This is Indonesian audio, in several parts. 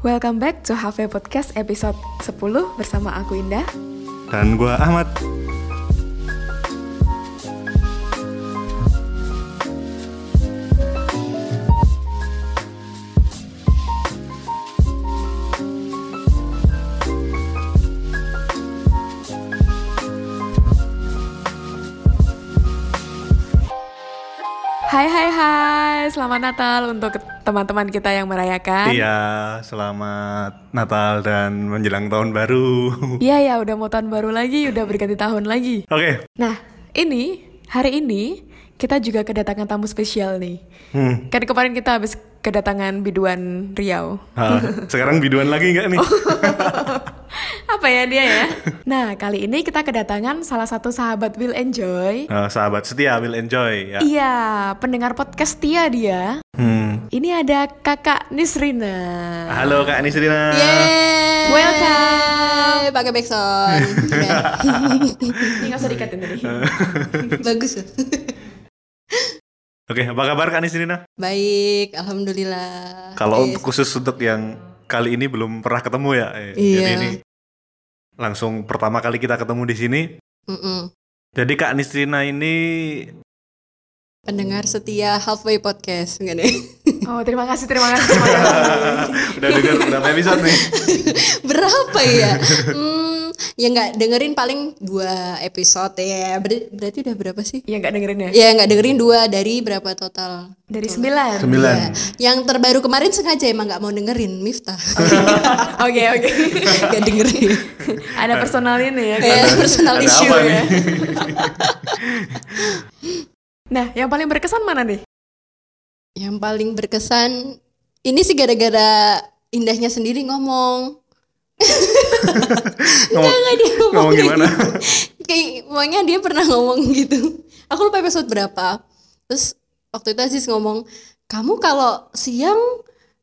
Welcome back to HV Podcast episode 10 bersama aku Indah. Dan gua Ahmad. Hai hai hai, selamat Natal untuk teman-teman kita yang merayakan. Iya, selamat Natal dan menjelang tahun baru. Iya ya, udah mau tahun baru lagi, udah berganti tahun lagi. Oke. Nah, ini hari ini kita juga kedatangan tamu spesial nih. Hmm. Kan kemarin kita habis kedatangan biduan Riau. Ah, sekarang biduan lagi nggak nih? Apa ya dia ya? Nah, kali ini kita kedatangan salah satu sahabat Will Enjoy. Ah, sahabat setia will enjoy ya. Iya, pendengar podcast setia dia. Hmm. Ini ada kakak Nisrina. Halo Kak Nisrina. Yeay. Welcome. Pakai backsound. Ini nggak usah dikatin tadi. Bagus. ya? Oke, apa kabar Kak Nisrina? Baik, alhamdulillah. Kalau Yes. khusus untuk yang kali ini belum pernah ketemu ya. eh, Iya. Jadi ini langsung pertama kali kita ketemu di sini. Mm-mm. Jadi Kak Nisrina ini pendengar setia Halfway Podcast enggak deh. Oh, terima kasih, terima kasih. Terima kasih. udah dengar berapa episode nih? Berapa ya? Hmm, ya nggak dengerin paling dua episode ya. Ber- berarti udah berapa sih? Ya nggak dengerin ya? Ya nggak dengerin dua dari berapa total? Dari sembilan. Sembilan. Ya. Yang terbaru kemarin sengaja emang nggak mau dengerin Miftah. Oke, oke. Gak dengerin. Ada personal ini ya. Ya, personal Ada issue apa ya. nih? Nah, yang paling berkesan mana nih? Yang paling berkesan ini sih gara-gara indahnya sendiri ngomong. Ngomong, Enggak dia ngomong, ngomong gimana? gitu. Kayak pokoknya dia pernah ngomong gitu. Aku lupa episode berapa. Terus waktu itu Aziz ngomong, "Kamu kalau siang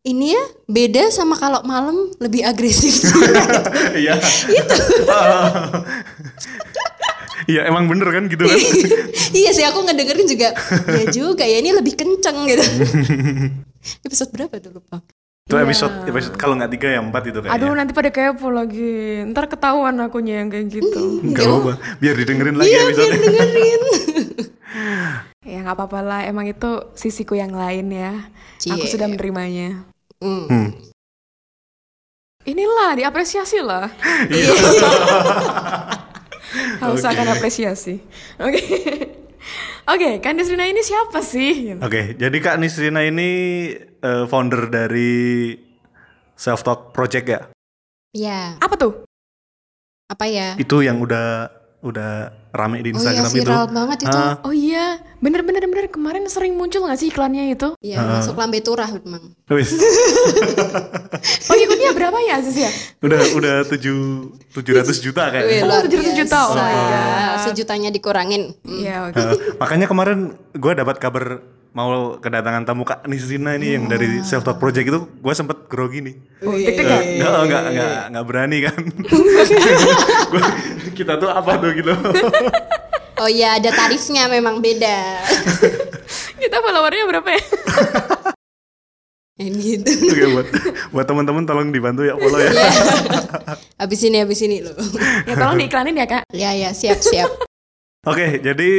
ini ya beda sama kalau malam lebih agresif." Iya. Itu. Iya emang bener kan gitu kan? iya sih aku ngedengerin juga. Ya juga ya ini lebih kenceng gitu. episode berapa tuh lupa. Itu episode episode kalau nggak tiga ya empat itu kayaknya. Aduh, nanti pada kepo lagi. Ntar ketahuan akunya yang kayak gitu. Gak apa-apa, biar didengerin lagi Iya, episode. biar dengerin. ya nggak apa-apa lah, emang itu sisiku yang lain ya. Aku Cie. sudah menerimanya. Hmm. Hmm. Inilah diapresiasi lah. Iya. Harus akan apresiasi. Oke. Oke, Kandis Rina ini siapa sih? Oke, jadi Kak Nisrina ini eh, founder dari Self Talk Project ya. Ya, Apa tuh? apa ya? Itu yang udah udah rame di Oh iya Instagram itu. viral banget itu. Ah, Oh iya, bener-bener bener kemarin sering muncul nggak sih iklannya itu? Iya, masuk lambe turah memang. wis. Pengikutnya berapa ya Aziz ya? udah udah tujuh tujuh ratus juta kayaknya. Oh, luar 700 juta. Oh. God. Sejutanya dikurangin. Iya, oke. Eh, makanya kemarin gue dapat kabar mau kedatangan tamu Kak Nisrina ini yang dari Self Talk Project itu gue sempet grogi nih. Oh, deg-degan. Enggak, enggak, enggak, enggak berani kan. Gua- kita tuh apa tuh gitu. Oh iya, ada tarifnya memang beda. Kita followernya berapa ya? Gitu. Oke buat buat teman-teman tolong dibantu ya follow ya. Iya. Habis ini habis ini loh. ya tolong diiklanin ya kak. Ya ya, siap siap. Oke, jadi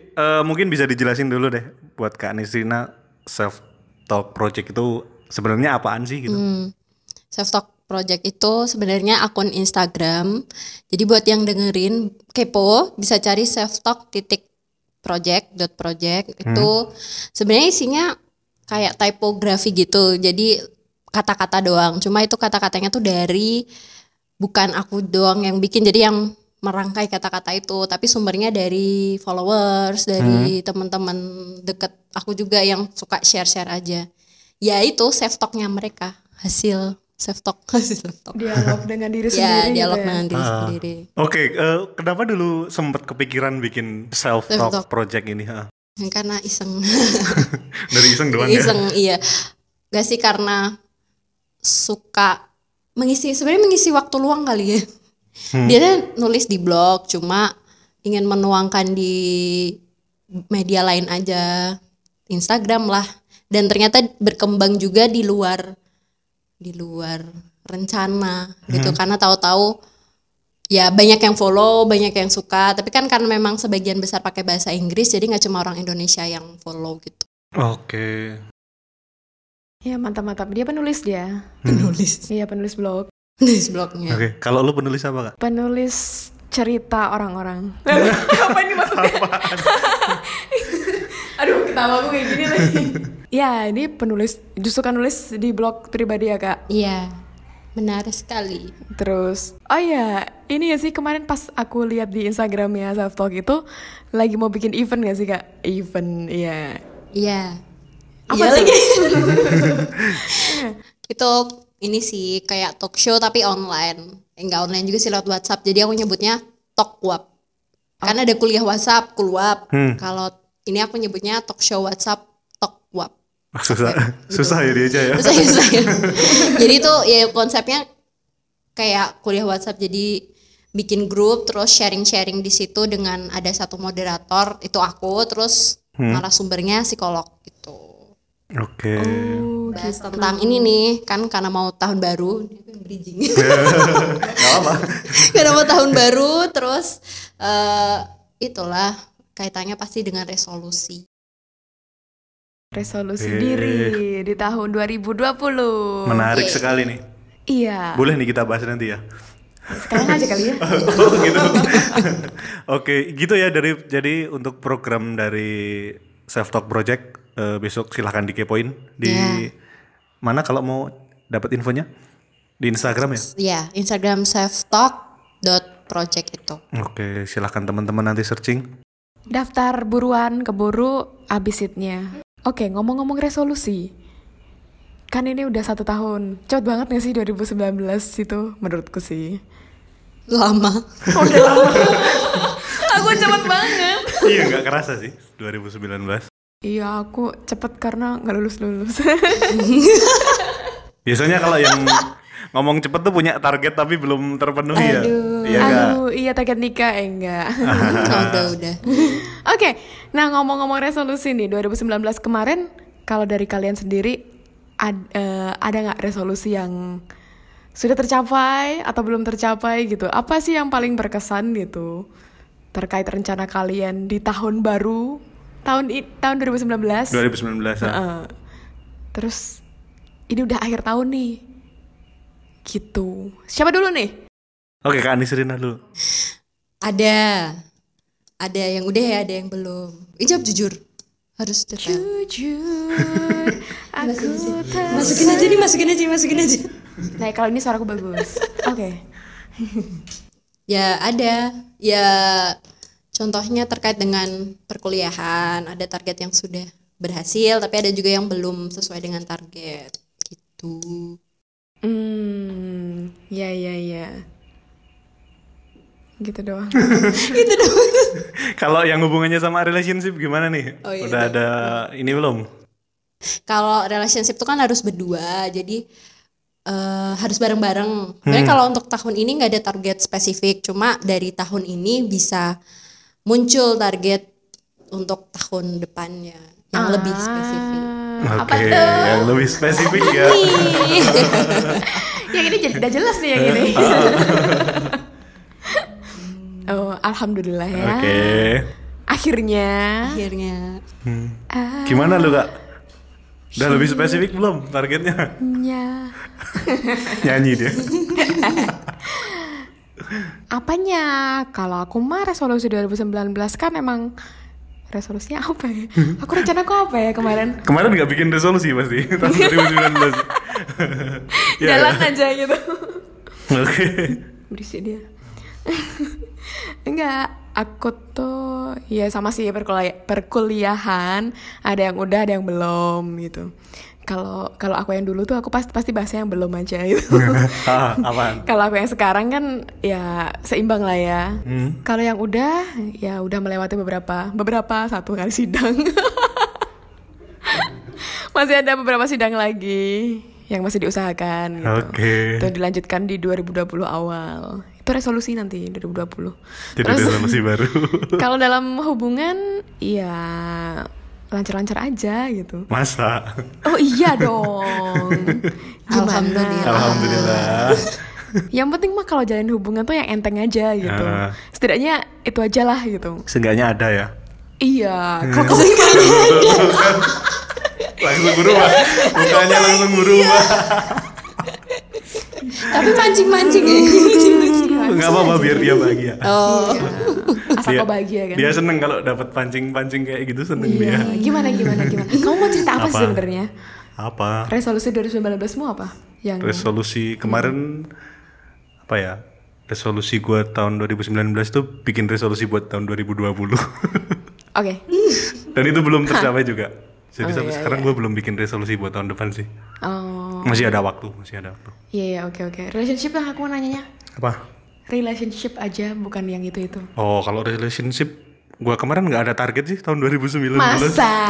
eh, mungkin bisa dijelasin dulu deh buat Kak Nisrina Self Talk Project itu sebenarnya apaan sih gitu. Hmm. Self Talk Project itu sebenarnya akun Instagram. Jadi buat yang dengerin kepo bisa cari self talk titik project dot project itu sebenarnya isinya kayak typography gitu. Jadi kata-kata doang. Cuma itu kata-katanya tuh dari bukan aku doang yang bikin. Jadi yang merangkai kata-kata itu, tapi sumbernya dari followers, dari teman-teman deket aku juga yang suka share-share aja. Ya itu self talknya mereka, hasil self talk, self talk. Dialog dengan diri Ya, sendiri dialog gitu ya. dengan diri Ah. sendiri. Oke, eh, kenapa dulu sempat kepikiran bikin Self Talk Self-talk. Project ini? ha? Karena iseng. Dari iseng doang ya. iseng iya gak sih karena suka mengisi sebenarnya mengisi waktu luang kali ya Hmm. dia nulis di blog cuma ingin menuangkan di media lain aja Instagram lah dan ternyata berkembang juga di luar di luar rencana gitu karena tahu-tahu ya banyak yang follow banyak yang suka tapi kan karena memang sebagian besar pakai bahasa Inggris jadi nggak cuma orang Indonesia yang follow gitu Oke. Ya mantap-mantap. Dia penulis dia. penulis Iya penulis blog. penulis blognya Oke, kalau lu penulis apa kak? Penulis cerita orang-orang. Apa ini maksudnya? Ketawa aku kayak gini lagi. ya, ini penulis, justru kan nulis di blog pribadi ya kak. iya benar sekali Terus, oh ya, ini ya sih kemarin pas aku lihat di Instagramnya Self Talk itu lagi mau bikin event gak sih kak? Event, iya. iya Apa iya lagi itu ini sih kayak talk show tapi online enggak online juga sih lewat WhatsApp jadi aku nyebutnya Talkwap karena ada kuliah WhatsApp Kulwap Hmm. kalau ini aku nyebutnya talk show WhatsApp Talkwap Susah, susah ya dia aja ya. Susah, susah ya. jadi itu ya konsepnya kayak kuliah WhatsApp. Jadi bikin grup terus sharing-sharing di situ dengan ada satu moderator itu aku terus narasumbernya psikolog gitu. Oke. Oh, bahas tentang ini nih kan karena mau tahun baru bridging. Karena mau tahun baru terus eh itulah kaitannya pasti dengan resolusi resolusi Eh. diri di tahun 2020. Menarik Oke. sekali nih. Iya. Boleh nih kita bahas nanti ya. Sekarang aja kali ya. oh gitu. Oke, gitu ya dari jadi untuk program dari Self Talk Project eh, besok silahkan dikepoin di Ya. mana kalau mau dapat infonya di Instagram ya. ya Instagram selftalk.project itu Oke, silahkan teman-teman nanti searching. Daftar buruan keburu abis itnya. Oke, ngomong-ngomong resolusi. Kan ini udah satu tahun. Cepet banget gak sih 2019 itu menurutku sih. lama Udah lama. aku cepet banget. iya, nggak kerasa sih 2019. Iya, aku cepet karena nggak lulus-lulus. Biasanya kalau yang ngomong cepet tuh punya target tapi belum terpenuhi ya. Iya nggak? Aduh, iya target nikah eh enggak. Oh, udah udah Oke, nah ngomong-ngomong resolusi nih 2019 kemarin, kalau dari kalian sendiri ad- eh, ada nggak resolusi yang sudah tercapai atau belum tercapai gitu? Apa sih yang paling berkesan gitu terkait rencana kalian di tahun baru tahun i- tahun 2019? 2019 ya. Heeh. Terus ini udah akhir tahun nih, gitu. Siapa dulu nih? Oke, Kak Anisrina dulu. ada ada yang udah ya ada yang belum ijab jujur harus detail Jujur, aku masukin aja nih masukin aja masukin aja Nah, kalau ini suaraku bagus. Oke. ya ada ya contohnya terkait dengan perkuliahan ada target yang sudah berhasil tapi ada juga yang belum sesuai dengan target gitu Hmm, ya ya ya. Gitu doang. gitu dong Kalau yang hubungannya sama relationship gimana nih? Oh, iya, Udah ada ini belum? kalau relationship itu kan harus berdua jadi eh, harus bareng-bareng sebenarnya kalau untuk tahun ini nggak ada target spesifik cuma dari tahun ini bisa muncul target untuk tahun depannya yang lebih spesifik Ah, Oke, yang lebih spesifik ya. yang ini jadi udah jelas nih yang ini. oh, alhamdulillah ya. Oke. Akhirnya. akhirnya Gimana lu, Kak? Udah lebih spesifik belum targetnya? Ya. Nyanyi dia. Apanya? Kalau aku mah resolusi 2019 kan emang resolusinya apa ya? Aku rencana aku apa ya kemarin? Kemarin nggak bikin resolusi pasti tahun 2019. Ya, Jalan aja gitu. Oke. berisik dia enggak aku tuh ya sama sih perkuliah perkuliahan. Ada yang udah ada yang belum gitu. Kalau kalau aku yang dulu tuh aku pasti pasti bahasnya yang belum aja gitu. Ah, kalau aku yang sekarang kan ya seimbang lah ya. Hmm. kalau yang udah ya udah melewati beberapa beberapa satu kali sidang. Masih ada beberapa sidang lagi yang masih diusahakan gitu. Oke. itu dilanjutkan di 2020 awal itu resolusi nanti 2020 Jadi Terus- resolusi baru. kalau dalam hubungan ya lancar-lancar aja gitu. Masa? Oh iya dong. Gimana? Alhamdulillah. Alhamdulillah. Yang penting mah kalau jalin hubungan tuh yang enteng aja gitu. Ah. Setidaknya itu aja lah gitu. Seenggaknya ada ya. Iya. Hmm. Kalau kamu? Langsung berubah. Mukanya langsung berubah. Tapi mancing-mancing ya. Mancing-mancing. Enggak apa-apa biar dia bahagia. Oh. Asal kau bahagia kan. Dia seneng kalau dapat pancing-pancing kayak gitu seneng dia. Iya. Gimana gimana gimana? Kamu mau cerita apa, sih Apa? sebenarnya? Apa? Resolusi 2019 mu apa? Yang Resolusi kemarin apa ya? Resolusi gua tahun 2019 tuh bikin resolusi buat tahun 2020. Oke. Dan itu belum tercapai juga. Jadi Oh, sampai iya, sekarang gua belum bikin resolusi buat tahun depan sih. Oh. Masih ada waktu, masih ada waktu. Iya iya oke oke. Relationship lah aku mau nanyanya. Apa? Relationship aja bukan yang itu itu. Oh, kalau relationship gua kemarin nggak ada target sih tahun 2019. Masa?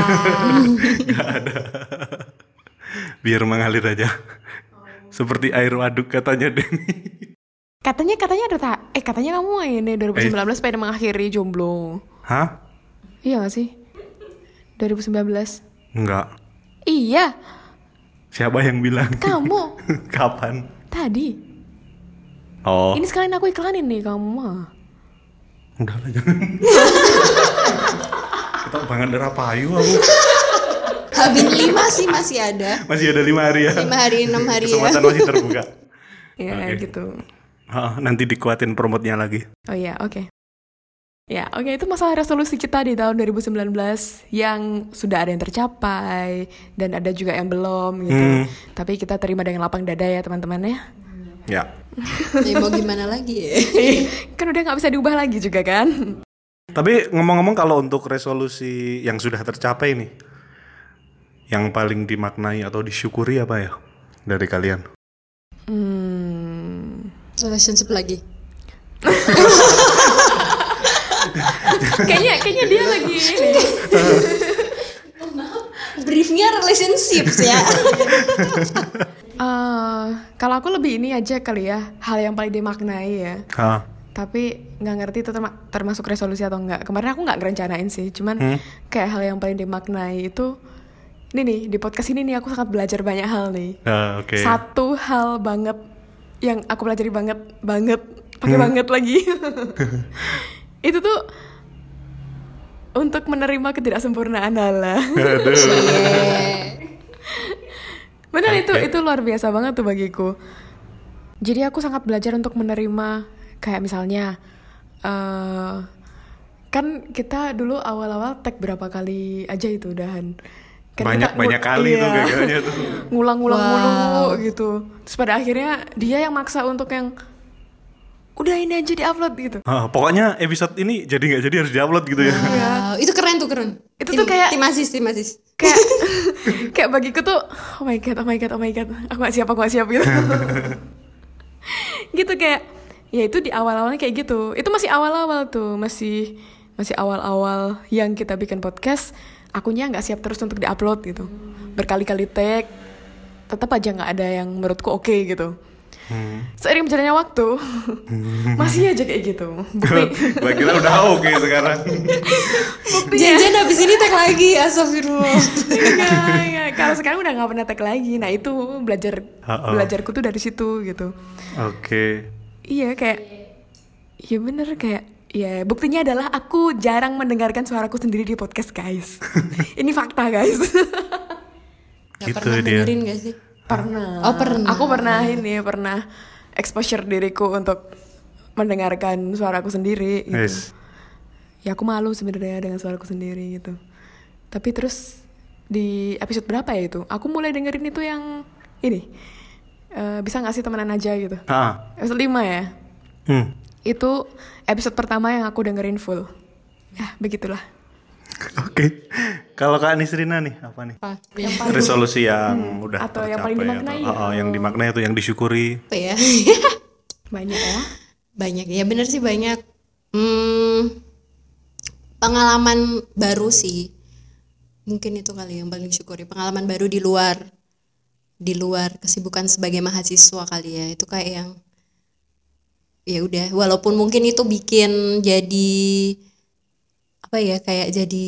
Biar mengalir aja. Seperti air waduk katanya Denny. katanya katanya ada tak? Eh katanya kamu ini 2019 pengen mengakhiri jomblo. Hah? Iya gak sih? 2019. Enggak. Iya, Siapa yang bilang? kamu Kapan? tadi. Oh, Ini sekalian aku iklanin nih kamu mah. udah lah jangan. Kita banget darah payu aku. Habis lima sih masih ada. Masih ada lima hari ya. Lima hari, enam hari ya. Kesempatan masih terbuka. Ya Oke. gitu. Ah, nanti dikuatin promotnya lagi. Oh iya, oke. Ya, oke itu masalah resolusi kita di tahun 2019 yang sudah ada yang tercapai dan ada juga yang belum gitu. Hmm. Tapi kita terima dengan lapang dada ya teman-teman ya. Ya. Ya mau gimana lagi ya? kan udah nggak bisa diubah lagi juga kan? Tapi ngomong-ngomong kalau untuk resolusi yang sudah tercapai nih, yang paling dimaknai atau disyukuri apa ya dari kalian? Hmm, Relationship lagi. kayaknya kayaknya dia lagi ini. Briefnya relationship ya. Eh, kalau aku lebih ini aja kali ya, hal yang paling dimaknai ya. Hah? Tapi nggak ngerti itu terma- termasuk resolusi atau enggak. Kemarin aku nggak ngerencanain sih, cuman Hmm. kayak hal yang paling dimaknai itu ini nih di podcast ini nih aku sangat belajar banyak hal nih. Ah, Oke. Satu hal banget yang aku pelajari banget banget pakai banget lagi. itu tuh untuk menerima ketidaksempurnaan Allah. Benar itu itu luar biasa banget tuh bagiku. Jadi aku sangat belajar untuk menerima kayak misalnya eh kan kita dulu awal-awal tag berapa kali aja itu udahan. Kan banyak kita- banyak kali tuh iya. kayaknya tuh. ngulang-ngulang mulu gitu. Terus pada akhirnya dia yang maksa untuk yang udah ini aja diupload gitu. Ah, pokoknya episode ini jadi nggak jadi harus diupload gitu ya. Wow, itu keren tuh keren. Itu Tim- tuh kayak- tim asis, tim asis. Kayak kayak bagiku tuh oh my god, oh my god, oh my god. Aku gak siap, aku gak siap gitu. gitu kayak ya itu di awal-awalnya kayak gitu. Itu masih awal-awal tuh, masih masih awal-awal yang kita bikin podcast, akunya nggak siap terus untuk diupload gitu. Berkali-kali tag, tetap aja nggak ada yang menurutku oke gitu. Seiring berjalannya waktu, masih aja kayak gitu. Bukti, kira udah oke sekarang. Jangan habis ini tag lagi, astagfirullah. Enggak, enggak. Kalau sekarang udah nggak pernah tag lagi. Nah itu belajar Ha-ha. belajarku tuh dari situ gitu. Oke. Iya kayak, ya bener kayak, ya buktinya adalah aku jarang mendengarkan suaraku sendiri di podcast guys. Ini fakta guys. Gak Gitu pernah dia. dengerin gak sih? Pernah. Oh, pernah. Aku pernah ini pernah exposure diriku untuk mendengarkan suaraku sendiri. Gitu. Yes. ya aku malu sebenarnya dengan suaraku sendiri gitu tapi terus di episode berapa ya itu aku mulai dengerin itu yang ini eh, bisa nggak sih temenan aja gitu Ah. episode 5 ya Hmm. itu episode pertama yang aku dengerin full ya begitulah Oke. Kalau Kak Nisrina nih apa nih? Apa? Resolusi yang udah Hmm. atau yang tercapai paling dimaknai atau- ya? Oh, oh, yang dimaknai atau yang disyukuri. Apa ya? banyak ya banyak ya bener sih banyak. Hmm, pengalaman baru sih. Mungkin itu kali yang paling syukuri. Pengalaman baru di luar di luar kesibukan sebagai mahasiswa kali ya. Itu kayak yang ya udah walaupun mungkin itu bikin jadi apa ya kayak jadi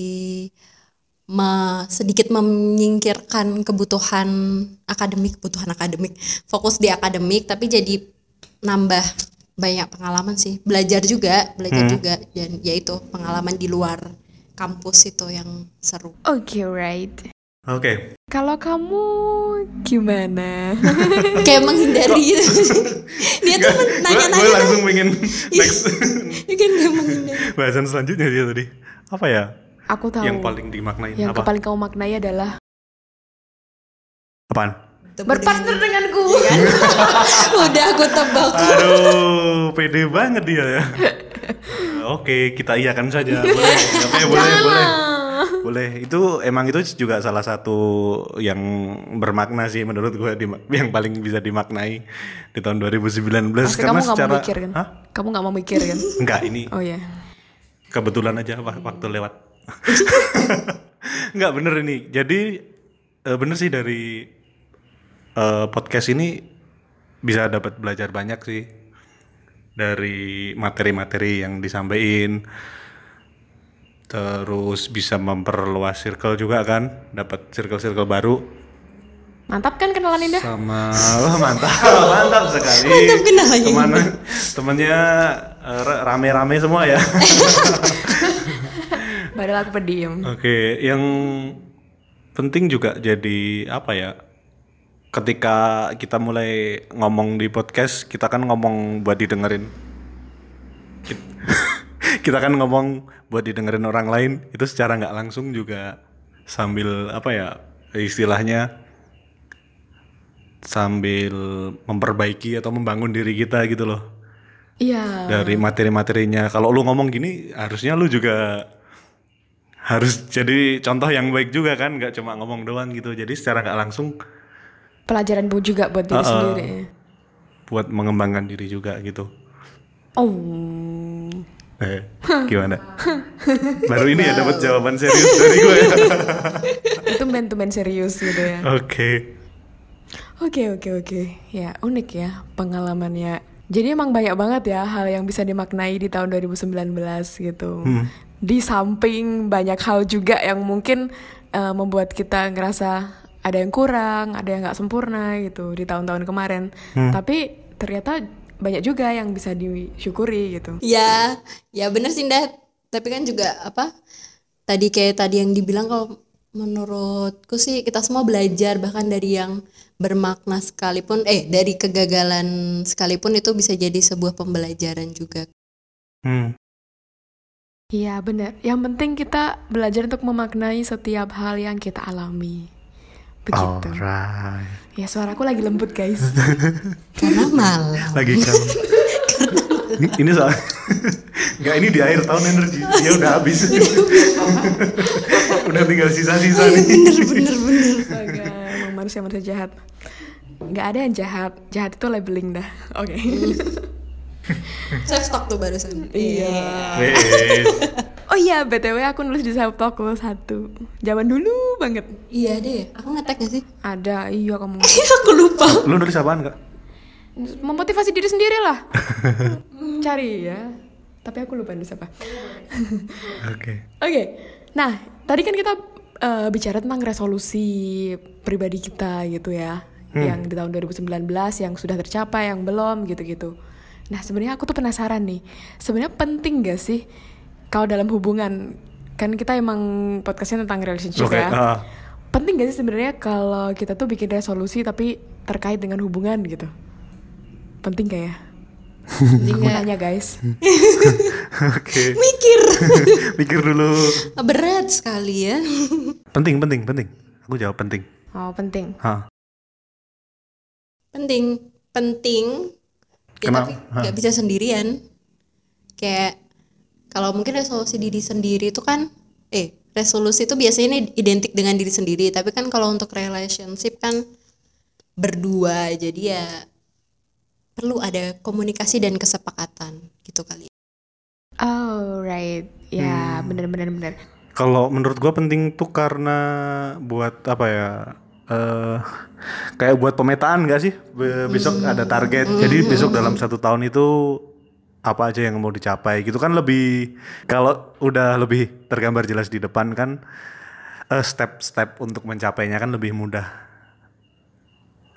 me- sedikit menyingkirkan kebutuhan akademik, kebutuhan akademik, fokus di akademik, tapi jadi nambah banyak pengalaman sih, belajar juga, belajar juga, dan yaitu pengalaman di luar kampus itu yang seru. Oke, right. Oke. Kalau kamu gimana? Kayak menghindari gitu. Dia tuh men- Gue nanya-nanya langsung pengen next Dia kan menghindari. bahasan selanjutnya dia tadi. Apa ya? Aku tahu. Yang paling dimaknain yang apa? paling kamu maknai adalah Apaan? berpartner denganku. Udah aku tebak. Aduh, pede banget dia ya. Oke, kita iakan saja. Boleh, ya, boleh, boleh. Boleh. Itu emang itu juga salah satu yang bermakna sih menurut gue yang paling bisa dimaknai di tahun 2019 Pasti karena kamu nggak secara mau mikir kan? Hah? Kamu nggak mau mikir kan? Enggak, ini Oh ya. kebetulan aja wak- waktu lewat. Enggak bener ini. Jadi eh, bener sih dari eh, podcast ini bisa dapat belajar banyak sih dari materi-materi yang disampaikan. Terus bisa memperluas circle juga kan, dapat circle-circle baru Mantap kan kenalan Indah? sama wah mantap mantap sekali Mantap kenalannya. teman temannya eh, ra- rame-rame semua ya Padahal aku pendiam. Oke, yang penting juga jadi apa ya? Ketika kita mulai ngomong di podcast, kita kan ngomong buat didengerin. Kit- Kita kan ngomong buat didengerin orang lain, itu secara nggak langsung juga sambil apa ya? Istilahnya sambil memperbaiki atau membangun diri kita gitu loh Iya. dari materi-materinya. Kalau lu ngomong gini, harusnya lu juga harus jadi contoh yang baik juga kan, nggak cuma ngomong doang gitu. Jadi secara nggak langsung Pelajaran bu juga buat diri Uh-uh. sendiri. buat mengembangkan diri juga gitu. Oh. Eh, gimana? Baru ini ya dapat jawaban serius dari gue ya. Itu tumben serius gitu ya. Oke. Oke oke oke. Ya unik ya pengalamannya. Jadi emang banyak banget ya hal yang bisa dimaknai di tahun 2019 gitu. Di samping banyak hal juga yang mungkin eh, membuat kita ngerasa ada yang kurang, ada yang nggak sempurna gitu di tahun-tahun kemarin. Tapi ternyata banyak juga yang bisa disyukuri gitu. Ya, ya bener sih Nda. Tapi kan juga apa? Tadi kayak tadi yang dibilang kalau menurutku sih kita semua belajar bahkan dari yang bermakna sekalipun eh dari kegagalan sekalipun itu bisa jadi sebuah pembelajaran juga. Hmm. Iya benar. Yang penting kita belajar untuk memaknai setiap hal yang kita alami. Begitu. Alright. Ya suaraku lagi lembut guys. Karena malam. Lagi kan. ini, ini soal Enggak ini di akhir tahun energi. Ya udah habis. udah tinggal sisa-sisa nih. Oke, emang manusia-manusia jahat. Nggak ada yang jahat. Jahat itu labeling dah. Oke. Self stock tuh barusan. iya. Wes. Oh iya, BTW aku nulis di self talk lo satu. Zaman dulu banget. Iya deh, aku ngetek gak sih? Ada, iya kamu. aku lupa. Lu nulis apaan kak? Memotivasi diri sendiri lah. Cari ya. Tapi aku lupa nulis apa. Oke. Oke, nah tadi kan kita eh, bicara tentang resolusi pribadi kita gitu ya, yang di tahun 2019 yang sudah tercapai, yang belum gitu-gitu. Nah sebenarnya aku tuh penasaran nih, sebenarnya penting gak sih kalau dalam hubungan kan kita emang podcastnya tentang relationship Oke, ya, ah. penting gak sih sebenarnya kalau kita tuh bikin resolusi tapi terkait dengan hubungan gitu? Penting gak ya? Aku nanya guys. Oke. Mikir. Mikir dulu. Berat sekali ya. Penting, penting, penting. Aku jawab penting. Oh penting. Hah. penting penting ya Kenapa? tapi nggak bisa sendirian kayak kalau mungkin resolusi diri sendiri itu kan eh resolusi itu biasanya ini identik dengan diri sendiri tapi kan kalau untuk relationship kan berdua jadi ya perlu ada komunikasi dan kesepakatan gitu kali Oh right, ya bener-bener bener. Kalau menurut gua penting tuh karena buat apa ya? Eh kayak buat pemetaan gak sih? Be- besok ada target. Jadi besok dalam satu tahun itu apa aja yang mau dicapai gitu kan lebih kalau udah lebih tergambar jelas di depan kan eh, step-step untuk mencapainya kan lebih mudah.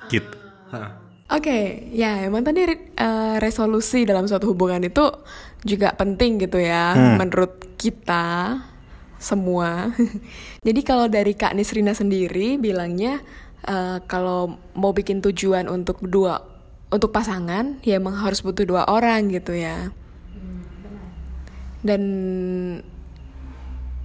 Gitu. Heeh. Oke, ya emang tadi eh, resolusi dalam suatu hubungan itu juga penting gitu ya menurut kita semua. Jadi kalau dari Kak Nisrina sendiri bilangnya eh, kalau mau bikin tujuan untuk dua untuk pasangan ya emang harus butuh dua orang gitu ya. Dan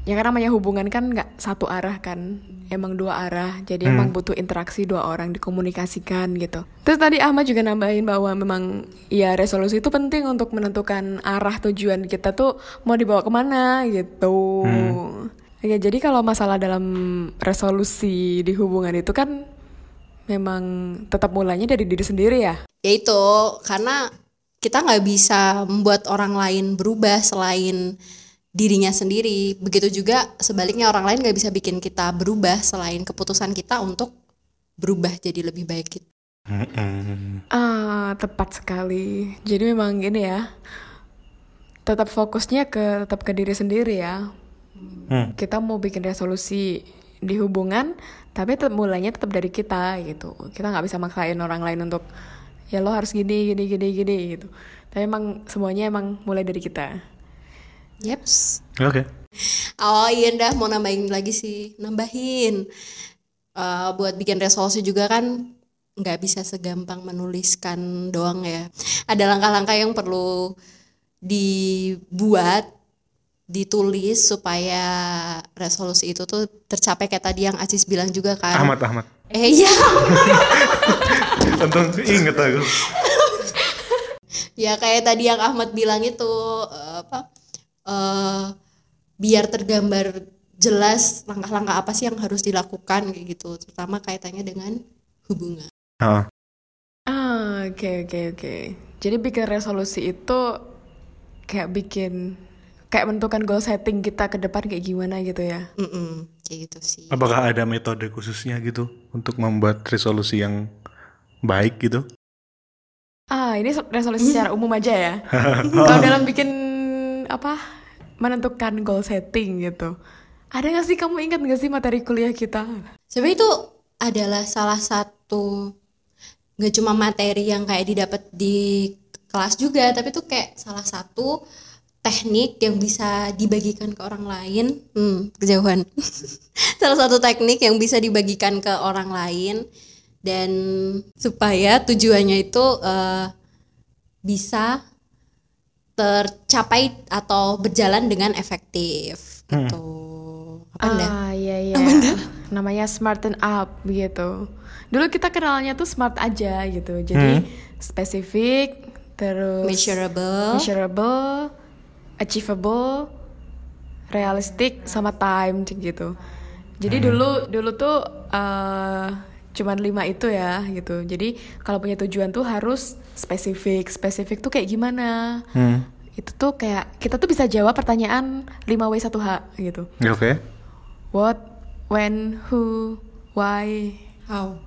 ya kan namanya hubungan kan nggak satu arah kan. Emang dua arah. Jadi emang butuh interaksi dua orang dikomunikasikan gitu. Terus tadi Ahmad juga nambahin bahwa memang ya resolusi itu penting untuk menentukan arah tujuan kita tuh mau dibawa ke mana gitu. Oke jadi kalau masalah dalam resolusi di hubungan itu kan memang tetap mulainya dari diri sendiri ya. Ya itu karena kita nggak bisa membuat orang lain berubah selain dirinya sendiri. Begitu juga sebaliknya orang lain nggak bisa bikin kita berubah selain keputusan kita untuk berubah jadi lebih baik gitu. Ah, tepat sekali. Jadi memang gini ya. Tetap fokusnya ke tetap ke diri sendiri ya. Hmm. Kita mau bikin resolusi di hubungan, tapi tetap mulainya tetap dari kita gitu. Kita nggak bisa maksain orang lain untuk ya lo harus gini gini gini gini gitu. Tapi emang semuanya emang mulai dari kita. Yeps. Oke. Oh iya dah mau nambahin lagi sih, nambahin. Eh, buat bikin resolusi juga kan nggak bisa segampang menuliskan doang ya. Ada langkah-langkah yang perlu dibuat, ditulis supaya resolusi itu tuh tercapai kayak tadi yang Aziz bilang juga kan. Ahmad Ahmad. Eh iya, Untung inget aku. ya kayak tadi yang Ahmad bilang itu eh, apa? Eh biar tergambar jelas langkah-langkah apa sih yang harus dilakukan kayak gitu, terutama kaitannya dengan hubungan. Heeh. Ah, oke oke oke. Jadi bikin resolusi itu kayak bikin kayak menentukan goal setting kita ke depan kayak gimana gitu ya. Mm-mm, kayak gitu sih. Apakah ada metode khususnya gitu untuk membuat resolusi yang baik gitu? Ah, ini resolusi secara umum aja ya. Kalau dalam bikin apa menentukan goal setting gitu. Ada gak sih kamu ingat gak sih materi kuliah kita? Sebenarnya itu adalah salah satu nggak cuma materi yang kayak didapat di kelas juga, tapi itu kayak salah satu teknik yang bisa dibagikan ke orang lain. Hmm, kejauhan. salah satu teknik yang bisa dibagikan ke orang lain dan supaya tujuannya itu eh, bisa tercapai atau berjalan dengan efektif gitu. Apa Anda? Ah, iya iya. Namanya smarten up gitu. Dulu kita kenalnya tuh smart aja gitu. Jadi spesifik, terus Measurable. measurable, achievable, realistic sama time gitu. Jadi dulu dulu tuh eh cuman lima itu ya gitu. Jadi kalau punya tujuan tuh harus spesifik. Spesifik tuh kayak gimana? Hmm. Itu tuh kayak kita tuh bisa jawab pertanyaan 5W1H gitu. Oke. What, when, who, why, How?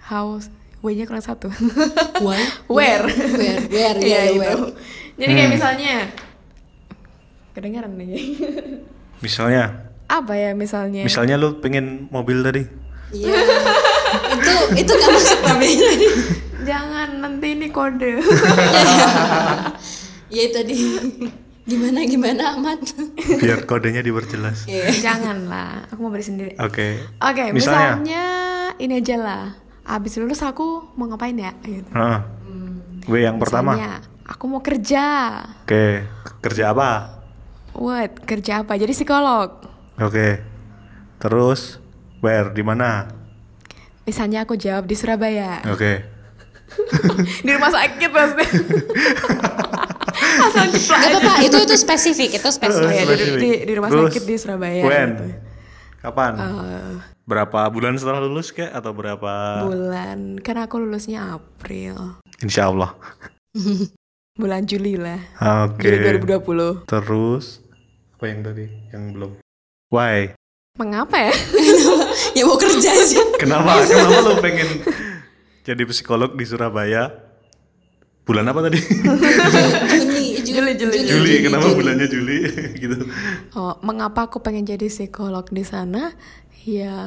how, W-nya kurang satu. Why? Where. Where? Where? Iya Yeah, itu. where. Jadi kayak misalnya, kedengaran nih. Misalnya, Apa ya misalnya? misalnya lu pengen mobil tadi. Iya. Itu itu gak masuk namanya. Jangan nanti ini kode. Iya tadi. Gimana gimana Ahmad? Biar kodenya diperjelas. Iya. Jangan lah, aku mau beli sendiri. Oke. Oke, Misalnya? misalnya. ini aja lah. Abis lulus aku mau ngapain ya? Gitu. Heeh. W yang pertama. Aku mau kerja. Oke. Kerja apa? What? Kerja apa? Jadi psikolog. Oke. Terus where di mana? Misalnya aku jawab di Surabaya. Oke. di rumah sakit pasti. Asal jeplak Gak aja. apa-apa, itu itu spesifik, itu Oh spesifik. ya, di, Spesifik. di, di rumah Terus, sakit di Surabaya. When? gitu. Kapan? Eh, Berapa bulan setelah lulus kek atau berapa? bulan, karena aku lulusnya April. Insya Allah. Bulan Juli lah. Oke. Juli 2020. Terus apa yang tadi? Yang belum. Why? Mengapa ya? ya mau kerja aja. Kenapa? Kenapa lu pengen jadi psikolog di Surabaya? Bulan apa tadi? Juni, Juli, Juli, Juli. Kenapa bulannya Juli? gitu. Oh, mengapa aku pengen jadi psikolog di sana? Ya,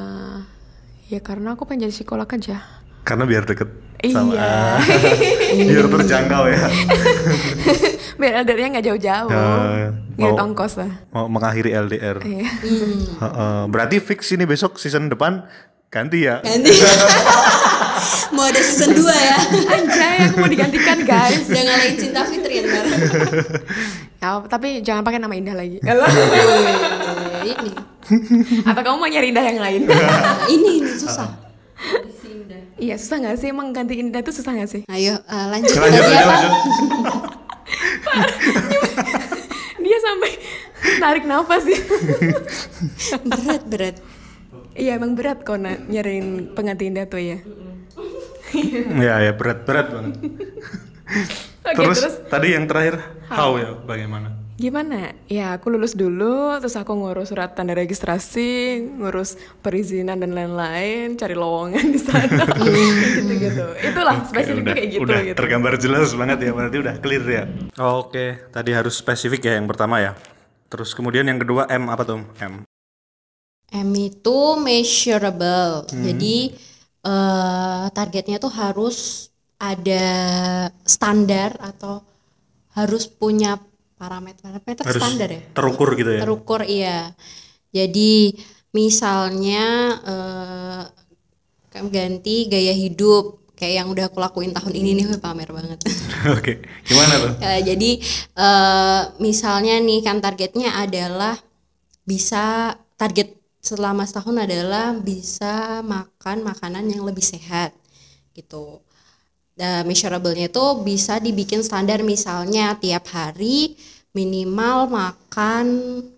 ya karena aku pengen jadi psikolog aja. Karena biar deket sama Iya. biar terjangkau ya. Biar LDR-nya nggak jauh-jauh. Ya, Ngirit mau- ongkos lah. Mau mengakhiri LDR. Iya. Heeh, berarti fix ini besok season depan ganti ya. Ganti. Mau ada season 2 ya. Anjay, aku mau digantikan guys. Udah ngalahin Cinta Fitri. Ya, tapi jangan pakai nama Indah lagi. Eh, ini. Atau kamu mau nyari Indah yang lain? Nah, ini ini susah. Iya, susah nggak sih? Emang ganti Indah tuh susah nggak sih? Ayo eh, lanjut Lanjut, lanjut, apa? lanjut. Dia sampai tarik nafas sih. Berat berat. Iya, emang berat kok na- nyariin pengganti Indah tuh ya. ya ya berat berat banget. Oke, terus, terus tadi yang terakhir how ya bagaimana? Gimana? Ya aku lulus dulu, terus aku ngurus surat tanda registrasi, ngurus perizinan dan lain-lain, cari lowongan di sana, gitu-gitu. Itulah Oke, spesifiknya udah, kayak gitu. udah gitu. tergambar jelas banget ya berarti udah clear ya. Oke, tadi harus spesifik ya yang pertama ya. Terus kemudian yang kedua M apa tuh? M. M itu measurable. Jadi eh, targetnya tuh harus ada standar atau harus punya parameter parameter Harus standar ya. terukur gitu ya. Terukur iya. Jadi misalnya eh ganti gaya hidup kayak yang udah aku lakuin tahun ini nih pamer banget. Oke, gimana tuh? Ya, jadi eh, misalnya nih kan targetnya adalah bisa target selama setahun adalah bisa makan makanan yang lebih sehat gitu. Dan measurable-nya itu bisa dibikin standar misalnya tiap hari minimal makan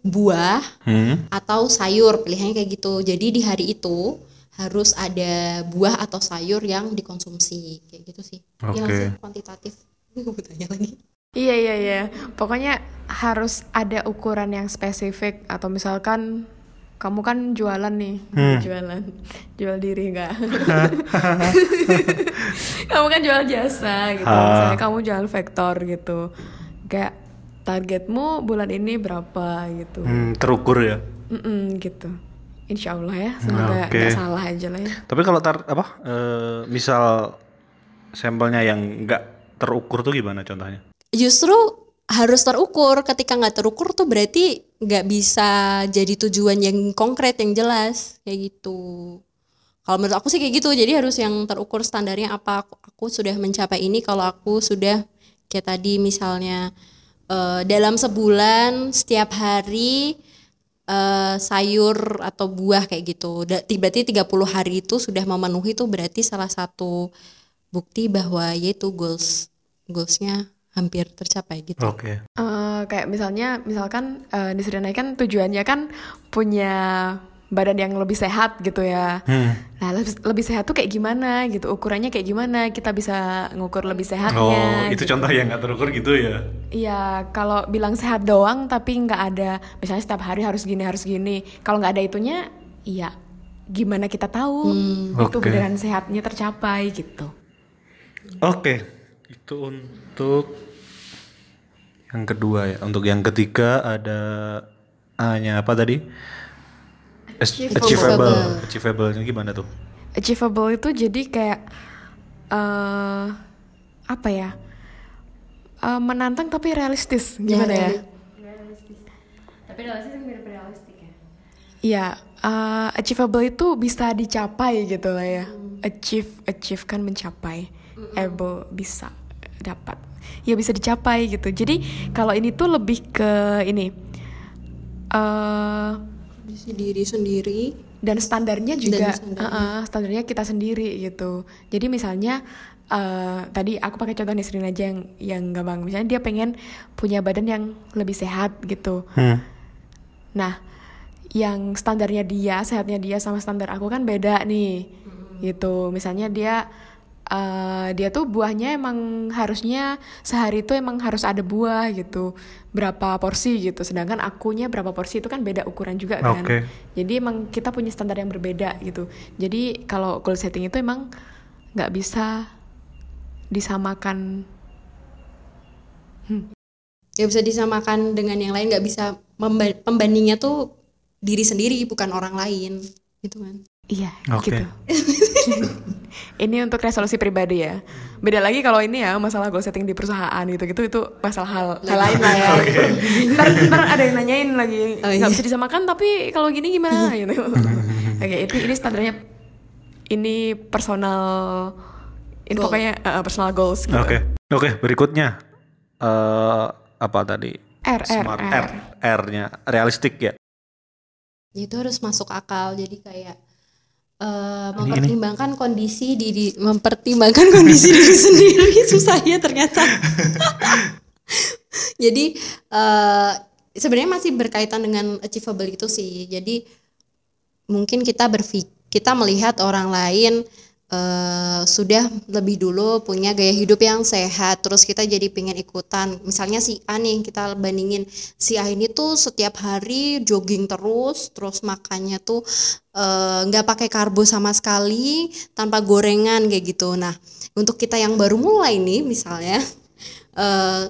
buah Hmm. atau sayur pilihannya kayak gitu. Jadi di hari itu harus ada buah atau sayur yang dikonsumsi kayak gitu sih. Nggak Oke. sih? kuantitatif. Gue tanya lagi. Iya iya iya. Pokoknya harus ada ukuran yang spesifik atau misalkan kamu kan jualan nih, jualan, jual diri enggak? kamu kan jual jasa gitu. Ah. Misalnya kamu jual vektor gitu. Kayak targetmu bulan ini berapa gitu. Hmm, terukur ya. Mm-mm, gitu. Insya Allah ya, semoga Oke. nggak salah aja lah ya. Tapi kalau tar apa? eh, misal sampelnya yang nggak terukur tuh gimana contohnya? Justru harus terukur. Ketika nggak terukur tuh berarti nggak bisa jadi tujuan yang konkret yang jelas kayak gitu. Kalau menurut aku sih kayak gitu. Jadi harus yang terukur standarnya apa. Aku, aku sudah mencapai ini. Kalau aku sudah kayak tadi misalnya eh, dalam sebulan setiap hari eh, sayur atau buah kayak gitu. Berarti 30 hari itu sudah memenuhi itu berarti salah satu bukti bahwa yaitu goals goalsnya hampir tercapai gitu. Oke. Eh, kayak misalnya, misalkan eh, di Sri kan tujuannya kan punya badan yang lebih sehat gitu ya. Hmm. Nah, lebih, lebih sehat tuh kayak gimana gitu? Ukurannya kayak gimana? Kita bisa ngukur lebih Oh, sehatnya. itu gitu. contoh yang nggak terukur gitu ya. Iya, kalau bilang sehat doang tapi nggak ada, misalnya setiap hari harus gini harus gini. Kalau nggak ada itunya, iya gimana kita tahu itu Oke. beneran sehatnya tercapai gitu. Oke, itu untuk yang kedua ya. Untuk yang ketiga ada A-nya apa tadi? Achievable. Achievable. Achievable-nya gimana tuh? Achievable itu jadi kayak eh apa ya? Eh, menantang tapi realistis gimana ya? Tapi realistis kan mirip realistik ya. Iya, eh, achievable itu bisa dicapai gitu lah ya. Achieve, achieve kan mencapai. Able bisa dapat. Ya bisa dicapai gitu. Jadi kalau ini tuh lebih ke ini. Kondisi diri sendiri. dan standarnya juga standarnya. uh-uh, standarnya kita sendiri gitu jadi misalnya uh, tadi aku pakai contoh Nisrin aja yang yang gampang misalnya dia pengen punya badan yang lebih sehat gitu Hmm. nah yang standarnya dia sehatnya dia sama standar aku kan beda nih gitu misalnya dia uh, dia tuh buahnya emang harusnya sehari itu emang harus ada buah gitu berapa porsi gitu sedangkan akunya berapa porsi itu kan beda ukuran juga kan Oke. jadi emang kita punya standar yang berbeda gitu jadi kalau goal setting itu emang nggak bisa disamakan Gak bisa disamakan dengan yang lain. Gak bisa memba- pembandingnya tuh diri sendiri bukan orang lain. gitu kan Iya, Oke. gitu. ini untuk resolusi pribadi ya. Beda lagi kalau ini ya masalah goal setting di perusahaan gitu-gitu itu masalah hal, hal lain lah ya. ntar, ntar ada yang nanyain lagi Oh, nggak iya. bisa disamakan tapi kalau gini gimana gitu. Oke, itu ini standarnya ini personal ini Goal. pokoknya uh, personal goals gitu. Oke. Oke, berikutnya eh apa tadi? R R Smart R. R. R-nya realistik ya. itu harus masuk akal jadi kayak Ini- mempertimbangkan kondisi diri mempertimbangkan kondisi diri sendiri. Susah ya ternyata. Jadi eh, sebenarnya masih berkaitan dengan achievable itu sih. Jadi mungkin kita berpikir kita melihat orang lain eh, sudah lebih dulu punya gaya hidup yang sehat terus kita jadi pengen ikutan. Misalnya si A nih kita bandingin si A ini tuh setiap hari jogging terus terus makannya tuh eh, nggak pakai karbo sama sekali tanpa gorengan kayak gitu. Nah untuk kita yang baru mulai nih misalnya eh,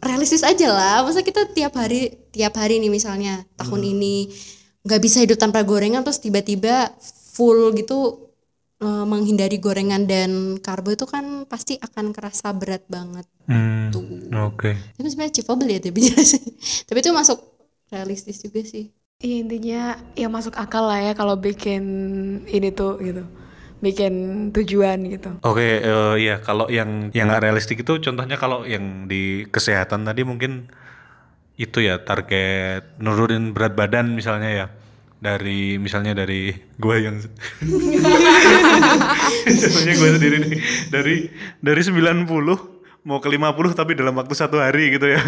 realistis aja lah. Masa kita tiap hari tiap hari nih misalnya tahun ini nggak bisa hidup tanpa gorengan terus tiba-tiba full gitu eh, menghindari gorengan dan karbo itu kan pasti akan kerasa berat banget Hmm, tuh Oke. tapi sebenarnya achievable ya tapi jelasin tapi itu masuk realistis juga sih Iya intinya ya masuk akal lah ya kalau bikin ini tuh gitu. Bikin tujuan gitu. Oke, eh, ya kalau yang yang nggak realistik itu contohnya kalau yang di kesehatan tadi mungkin itu ya target nurunin berat badan misalnya ya dari misalnya dari gue yang contohnya gue sendiri nih. Dari dari 90 mau ke 50 tapi dalam waktu satu hari gitu ya.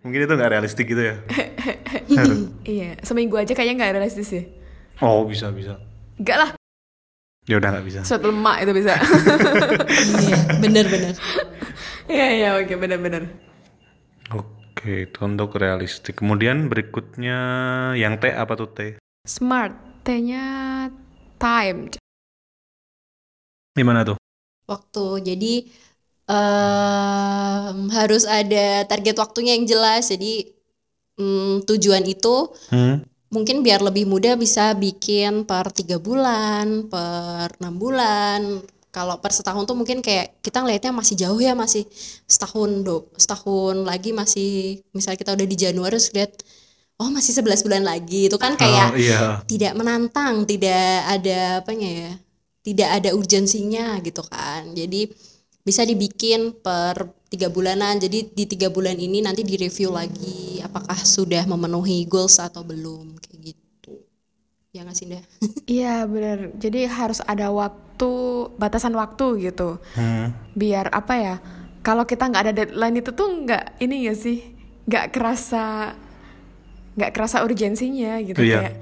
Mungkin itu nggak realistik gitu ya. Iya, seminggu aja kayaknya nggak realistis ya. oh bisa bisa. Enggak lah, ya udah nggak bisa. Suatu lemak itu bisa. iya bener-bener Iya iya oke benar-benar. Oke, itu untuk realistik. Kemudian berikutnya yang T apa tuh T? Smart, T-nya time. Gimana tuh? waktu jadi em, harus ada target waktunya yang jelas jadi mm, tujuan itu Hmm? mungkin biar lebih mudah bisa bikin per tiga bulan per enam bulan kalau per setahun tuh mungkin kayak kita ngelihatnya masih jauh ya masih setahun do setahun lagi masih misalnya kita udah di Januari terus lihat oh masih 11 bulan lagi itu kan Oh, kayak iya. tidak menantang, tidak ada apanya ya, tidak ada urgensinya gitu kan. Jadi bisa dibikin per tiga bulanan. Jadi di tiga bulan ini nanti direview lagi apakah sudah memenuhi goals atau belum kayak gitu. Ya nggak sih? Iya benar. Jadi harus ada waktu, batasan waktu gitu. Hmm. Biar apa ya? Kalau kita nggak ada deadline itu tuh nggak ini ya sih, nggak kerasa, nggak kerasa urgensinya gitu Iya. kayak.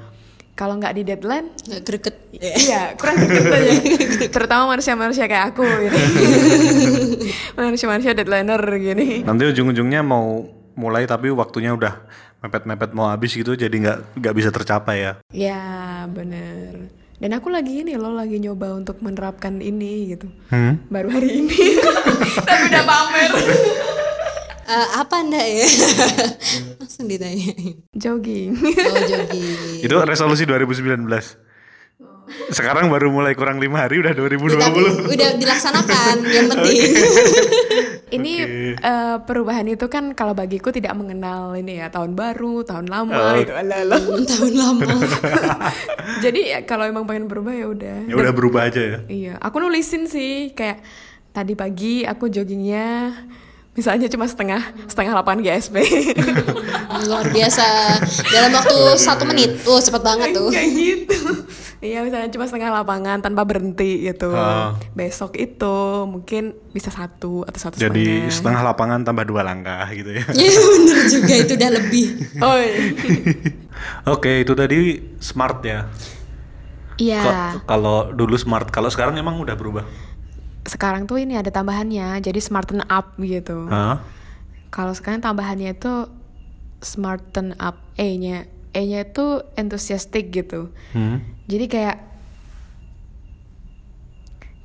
Kalau nggak di deadline, Nggak greget. Iya, kurang deket aja. Terutama manusia-manusia kayak aku gitu. manusia-manusia deadlineer gini. Nanti ujung-ujungnya mau mulai tapi waktunya udah mepet-mepet mau habis gitu jadi nggak nggak bisa tercapai ya. Ya, bener. Dan aku lagi ini loh, lagi nyoba untuk menerapkan ini gitu. Hmm? Baru hari ini. Tapi udah pamer. Eh, apa Nda ya? Langsung ditanyain. Jogging. Oh jogging. Itu resolusi 2019. Sekarang baru mulai kurang lima hari udah 2020. Tapi udah dilaksanakan yang penting. ini eh, perubahan itu kan kalau bagiku tidak mengenal ini ya tahun baru, tahun lama gitu. Alah, alah. Tahun lama. Jadi ya, kalau emang pengen berubah ya udah. ya udah berubah aja ya. Iya, aku nulisin sih kayak tadi pagi aku joggingnya misalnya cuma setengah setengah 8 GSP. Luar biasa. Dalam waktu satu menit. Tuh cepet banget tuh. Kayak gitu. Iya, misalnya cuma setengah lapangan tanpa berhenti gitu. Ah. Besok itu mungkin bisa satu atau satu Jadi setengah. setengah lapangan tambah dua langkah gitu ya. Iya bener juga itu udah lebih. Oh iya. Oke, itu tadi smart ya. Iya. Kalau dulu smart, kalau sekarang emang udah berubah. Sekarang tuh ini ada tambahannya, jadi smarten up gitu. Hah? Kalau sekarang tambahannya itu smarten up E-nya. E-nya itu enthusiastic gitu. Hmm? Jadi kayak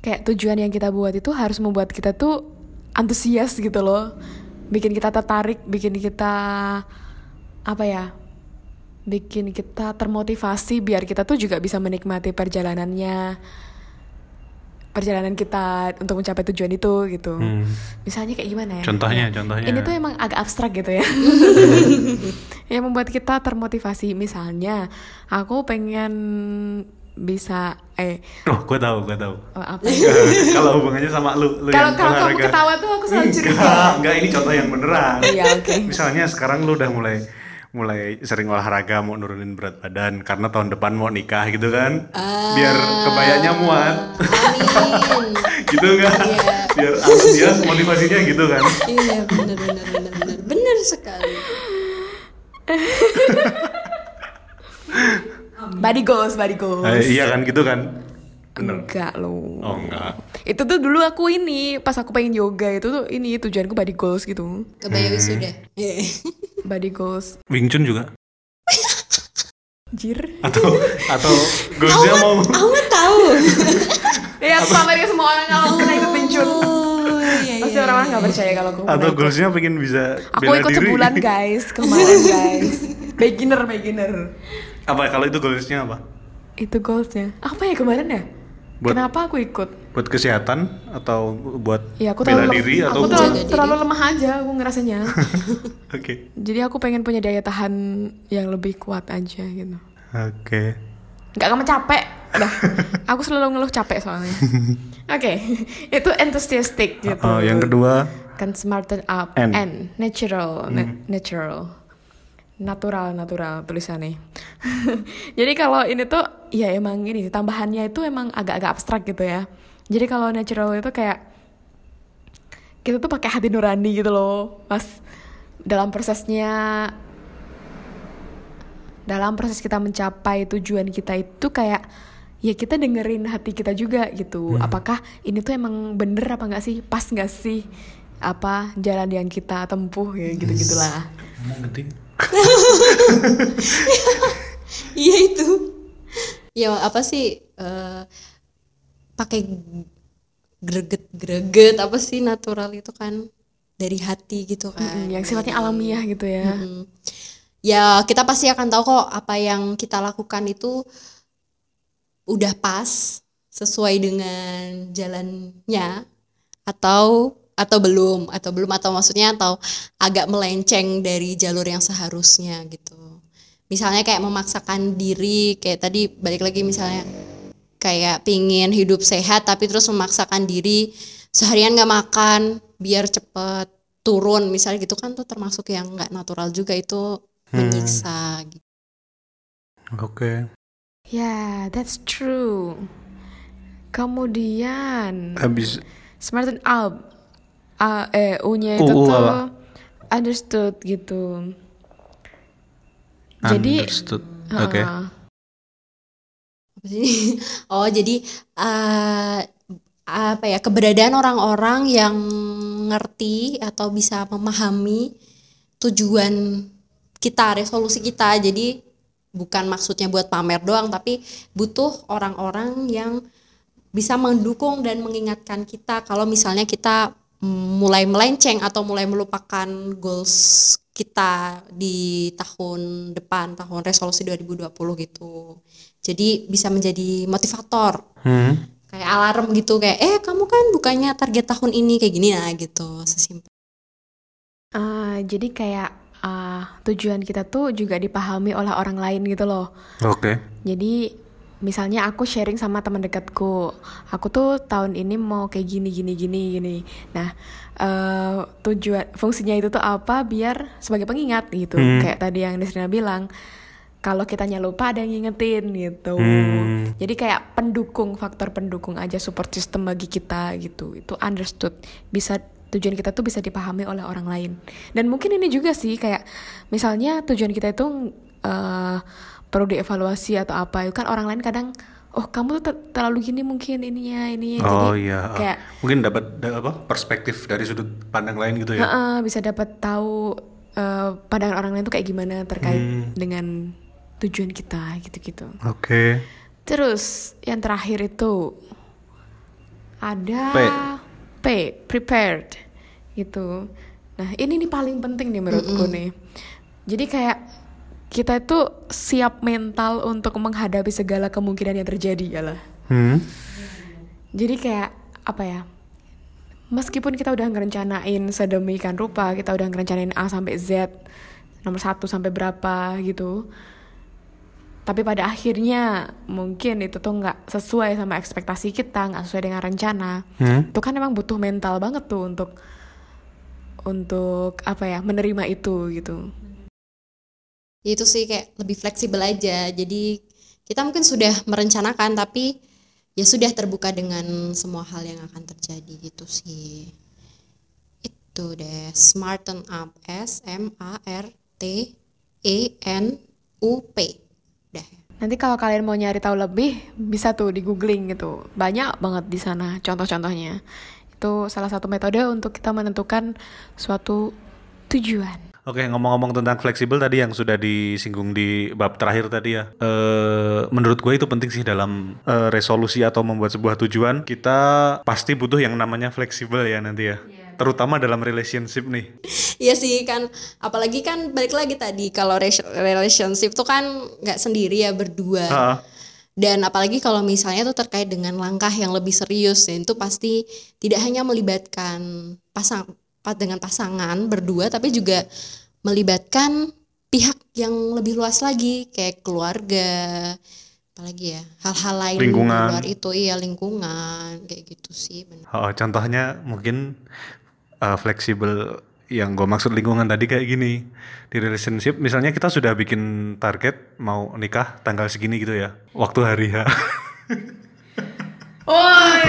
kayak tujuan yang kita buat itu harus membuat kita tuh antusias gitu loh. Bikin kita tertarik, bikin kita apa ya? bikin kita termotivasi biar kita tuh juga bisa menikmati perjalanannya perjalanan kita untuk mencapai tujuan itu gitu Hmm. misalnya kayak gimana ya Contohnya, Ya, contohnya. ini tuh emang agak abstrak gitu ya yang membuat kita termotivasi misalnya aku pengen bisa eh Oh, gue tahu, gue tahu. oh, apa kalau hubungannya sama lu, lu kalau kalau kamu ketawa tuh aku selalu curiga Enggak, enggak ini contoh yang beneran. Iya, oke. Misalnya sekarang lu udah mulai mulai sering olahraga mau nurunin berat badan karena tahun depan mau nikah gitu kan. Biar kebayanya muat. Amin. gitu kan. Iya. Biar antusias motivasinya gitu kan. iya benar benar benar benar benar sekali. body goals body goals Eh, iya kan gitu kan. Bener. enggak loh Oh enggak. itu tuh dulu aku ini pas aku pengen yoga itu tuh ini tujuanku body goals gitu Kebayang wisuda. Iya. body goals Wing Chun juga jir atau atau goalsnya mau Aku nggak tahu. ya aku pamerin ke semua orang kalau aku ikut pencun Oh, iya, pasti iya. orang-orang nggak percaya kalau aku atau goalsnya pengen bisa aku bela ikut diri. sebulan guys kemarin guys beginner beginner apa kalau itu goalsnya apa? itu goalsnya apa ya kemarin ya Buat- kenapa aku ikut? Buat kesehatan atau buat ya aku bela diri atau aku buat terlalu, terlalu lemah aja aku ngerasanya. Oke. jadi aku pengen punya daya tahan yang lebih kuat aja gitu. Oke. nggak kamu capek? Udah. Aku selalu ngeluh capek soalnya. Oke. Itu enthusiastic gitu. Oh, yang kedua? Kan smarten up N. and natural na- natural natural natural tulisannya. Jadi kalau ini tuh ya emang ini tambahannya itu emang agak-agak abstrak gitu ya. Jadi kalau natural itu kayak kita tuh pakai hati nurani gitu loh pas dalam prosesnya dalam proses kita mencapai tujuan kita itu kayak ya kita dengerin hati kita juga gitu. Apakah ini tuh emang bener apa nggak sih? Pas nggak sih? Apa jalan yang kita tempuh ya gitu gitulah gede. Iya itu. Ya apa sih eh, pakai greget-greget apa sih natural itu kan dari hati gitu kan. yang sifatnya alamiah gitu ya Mm. Ya kita pasti akan tahu kok apa yang kita lakukan itu udah pas sesuai dengan jalannya atau atau belum atau belum atau maksudnya atau agak melenceng dari jalur yang seharusnya gitu. Misalnya kayak memaksakan diri kayak tadi balik lagi misalnya kayak pingin hidup sehat tapi terus memaksakan diri seharian nggak makan biar cepet turun misalnya gitu kan tuh termasuk yang nggak natural juga itu menyiksa gitu. Oke. ya that's true kemudian Habis smarten up A- eh u-nya U, itu U tuh apa? understood gitu jadi understood. Oke. uh? Oh jadi eh, apa ya keberadaan orang-orang yang ngerti atau bisa memahami tujuan kita, resolusi kita. Jadi bukan maksudnya buat pamer doang, tapi butuh orang-orang yang bisa mendukung dan mengingatkan kita kalau misalnya kita mulai melenceng atau mulai melupakan goals kita di tahun depan, tahun resolusi 2020 gitu. Jadi bisa menjadi motivator Hmm. kayak alarm gitu kayak eh kamu kan bukannya target tahun ini kayak gini nah gitu sesimpel uh, jadi kayak uh, tujuan kita tuh juga dipahami oleh orang lain gitu loh Oke. Jadi misalnya aku sharing sama teman dekatku, aku tuh tahun ini mau kayak gini gini gini gini. Nah eh, tujuan fungsinya itu tuh apa? Biar sebagai pengingat gitu. Hmm. Kayak tadi yang Desrina bilang, kalau kitanya lupa ada yang ngingetin gitu. Hmm. Jadi kayak pendukung, faktor pendukung aja support system bagi kita gitu. Itu understood. Bisa tujuan kita tuh bisa dipahami oleh orang lain. Dan mungkin ini juga sih kayak misalnya tujuan kita itu eh, perlu dievaluasi atau apa. Itu kan orang lain kadang oh kamu tuh ter- terlalu gini mungkin ininya ini. Oh Jadi iya. Kayak Mungkin dapat da- apa perspektif dari sudut pandang lain gitu ya. Heeh, bisa dapat tahu eh, pandangan orang lain tuh kayak gimana terkait Hmm. dengan tujuan kita gitu-gitu. Oke. Terus yang terakhir itu ada P. P, prepared gitu. Nah ini nih paling penting nih menurutku nih. Jadi kayak kita itu siap mental untuk menghadapi segala kemungkinan yang terjadi ya lah. Hmm. Jadi kayak apa ya? Meskipun kita udah ngerencanain sedemikian rupa, kita udah ngerencanain A sampai Z, nomor satu sampai berapa gitu. Tapi pada akhirnya mungkin itu tuh nggak sesuai sama ekspektasi kita, nggak sesuai dengan rencana. Hmm. Itu kan emang butuh mental banget tuh untuk untuk apa ya menerima itu gitu. Itu sih kayak lebih fleksibel aja jadi kita mungkin sudah merencanakan tapi ya sudah terbuka dengan semua hal yang akan terjadi gitu sih itu deh smarten up S M A R T E N U P udah Nanti kalau kalian mau nyari tahu lebih, bisa tuh di googling gitu. Banyak banget di sana contoh-contohnya. Itu salah satu metode untuk kita menentukan suatu tujuan. Oke, ngomong-ngomong tentang fleksibel tadi yang sudah disinggung di bab terakhir tadi ya. Eh, menurut gue itu penting sih dalam eh, resolusi atau membuat sebuah tujuan. Kita pasti butuh yang namanya fleksibel ya nanti ya. Terutama dalam relationship nih. Iya sih kan, apalagi kan balik lagi tadi kalau re- relationship tuh kan nggak sendiri ya berdua. Ah, Dan apalagi kalau misalnya tuh terkait dengan langkah yang lebih serius, ya itu pasti tidak hanya melibatkan pasang pa- dengan pasangan berdua, tapi juga melibatkan pihak yang lebih luas lagi, kayak keluarga, apalagi ya hal-hal lain di Lingkungan. luar itu, iya lingkungan, kayak gitu sih. bener. oh, contohnya mungkin eh, fleksibel yang gue maksud lingkungan tadi kayak gini. Di relationship misalnya kita sudah bikin target mau nikah tanggal segini gitu ya. Waktu hari H. Woi,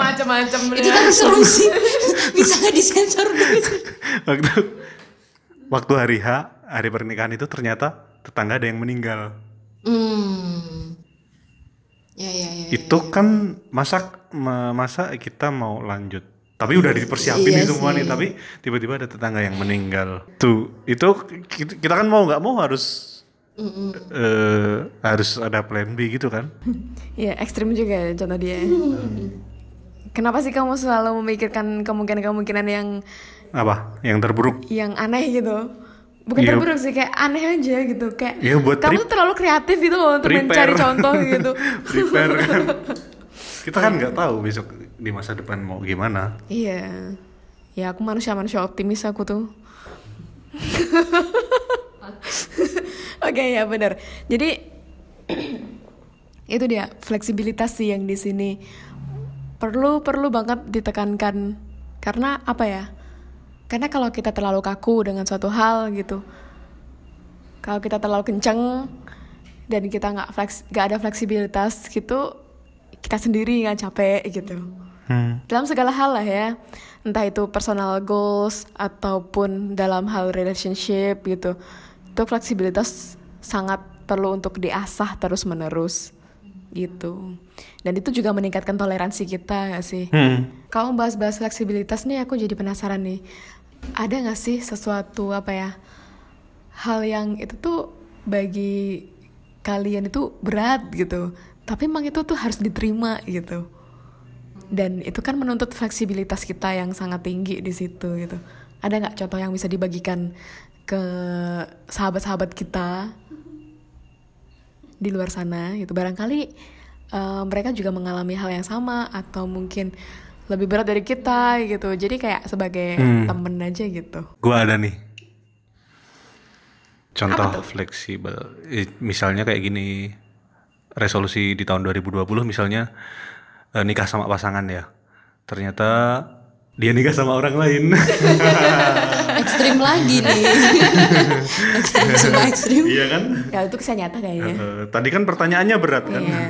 macam-macam Itu kan seru sih, bisa nggak disensor waktu waktu hari H, hari pernikahan itu ternyata tetangga ada yang meninggal. Hmm, ya ya ya. itu kan masa ma- masa kita mau lanjut. Tapi udah dipersiapin Iya semua nih tapi tiba-tiba ada tetangga yang meninggal. Tuh itu kita kan mau nggak mau harus eh, harus ada plan B gitu kan? Iya, ekstrim juga ya contoh dia. Kenapa sih kamu selalu memikirkan kemungkinan-kemungkinan yang apa yang terburuk yang aneh gitu? Bukan Iya. terburuk sih, kayak aneh aja gitu. Kayak Iya, buat kamu tuh terlalu kreatif gitu loh untuk Prepare. mencari contoh gitu. prepare kan kita kan nggak tahu besok di masa depan mau gimana Iya. Ya aku manusia-manusia optimis aku tuh. Oke ya benar. Jadi itu dia fleksibilitas sih yang di sini perlu perlu banget ditekankan. Karena apa ya? Karena kalau kita terlalu kaku dengan suatu hal gitu, kalau kita terlalu kenceng dan kita nggak fleks nggak ada fleksibilitas gitu, kita sendiri nggak capek gitu. Hmm. dalam segala hal lah ya. Entah itu personal goals ataupun dalam hal relationship gitu. Itu fleksibilitas sangat perlu untuk diasah terus menerus gitu dan itu juga meningkatkan toleransi kita gak sih? Hmm. kalau bahas-bahas fleksibilitas nih aku jadi penasaran nih. Ada nggak sih sesuatu apa ya hal yang itu tuh bagi kalian itu berat gitu tapi emang itu tuh harus diterima gitu? Dan itu kan menuntut fleksibilitas kita yang sangat tinggi di situ gitu. Ada nggak contoh yang bisa dibagikan ke sahabat-sahabat kita di luar sana gitu? Barangkali eh, mereka juga mengalami hal yang sama atau mungkin lebih berat dari kita gitu jadi kayak sebagai Hmm. temen aja gitu Gua ada nih. Contoh fleksibel. Misalnya kayak gini. Resolusi di tahun 2020 misalnya eh, nikah sama pasangan ya. Ternyata dia nikah sama orang lain. Ekstrim lagi nih. ekstrim semua ekstrim. iya kan? ya itu kisah nyata kayaknya Eh, tadi kan pertanyaannya berat kan. Iya.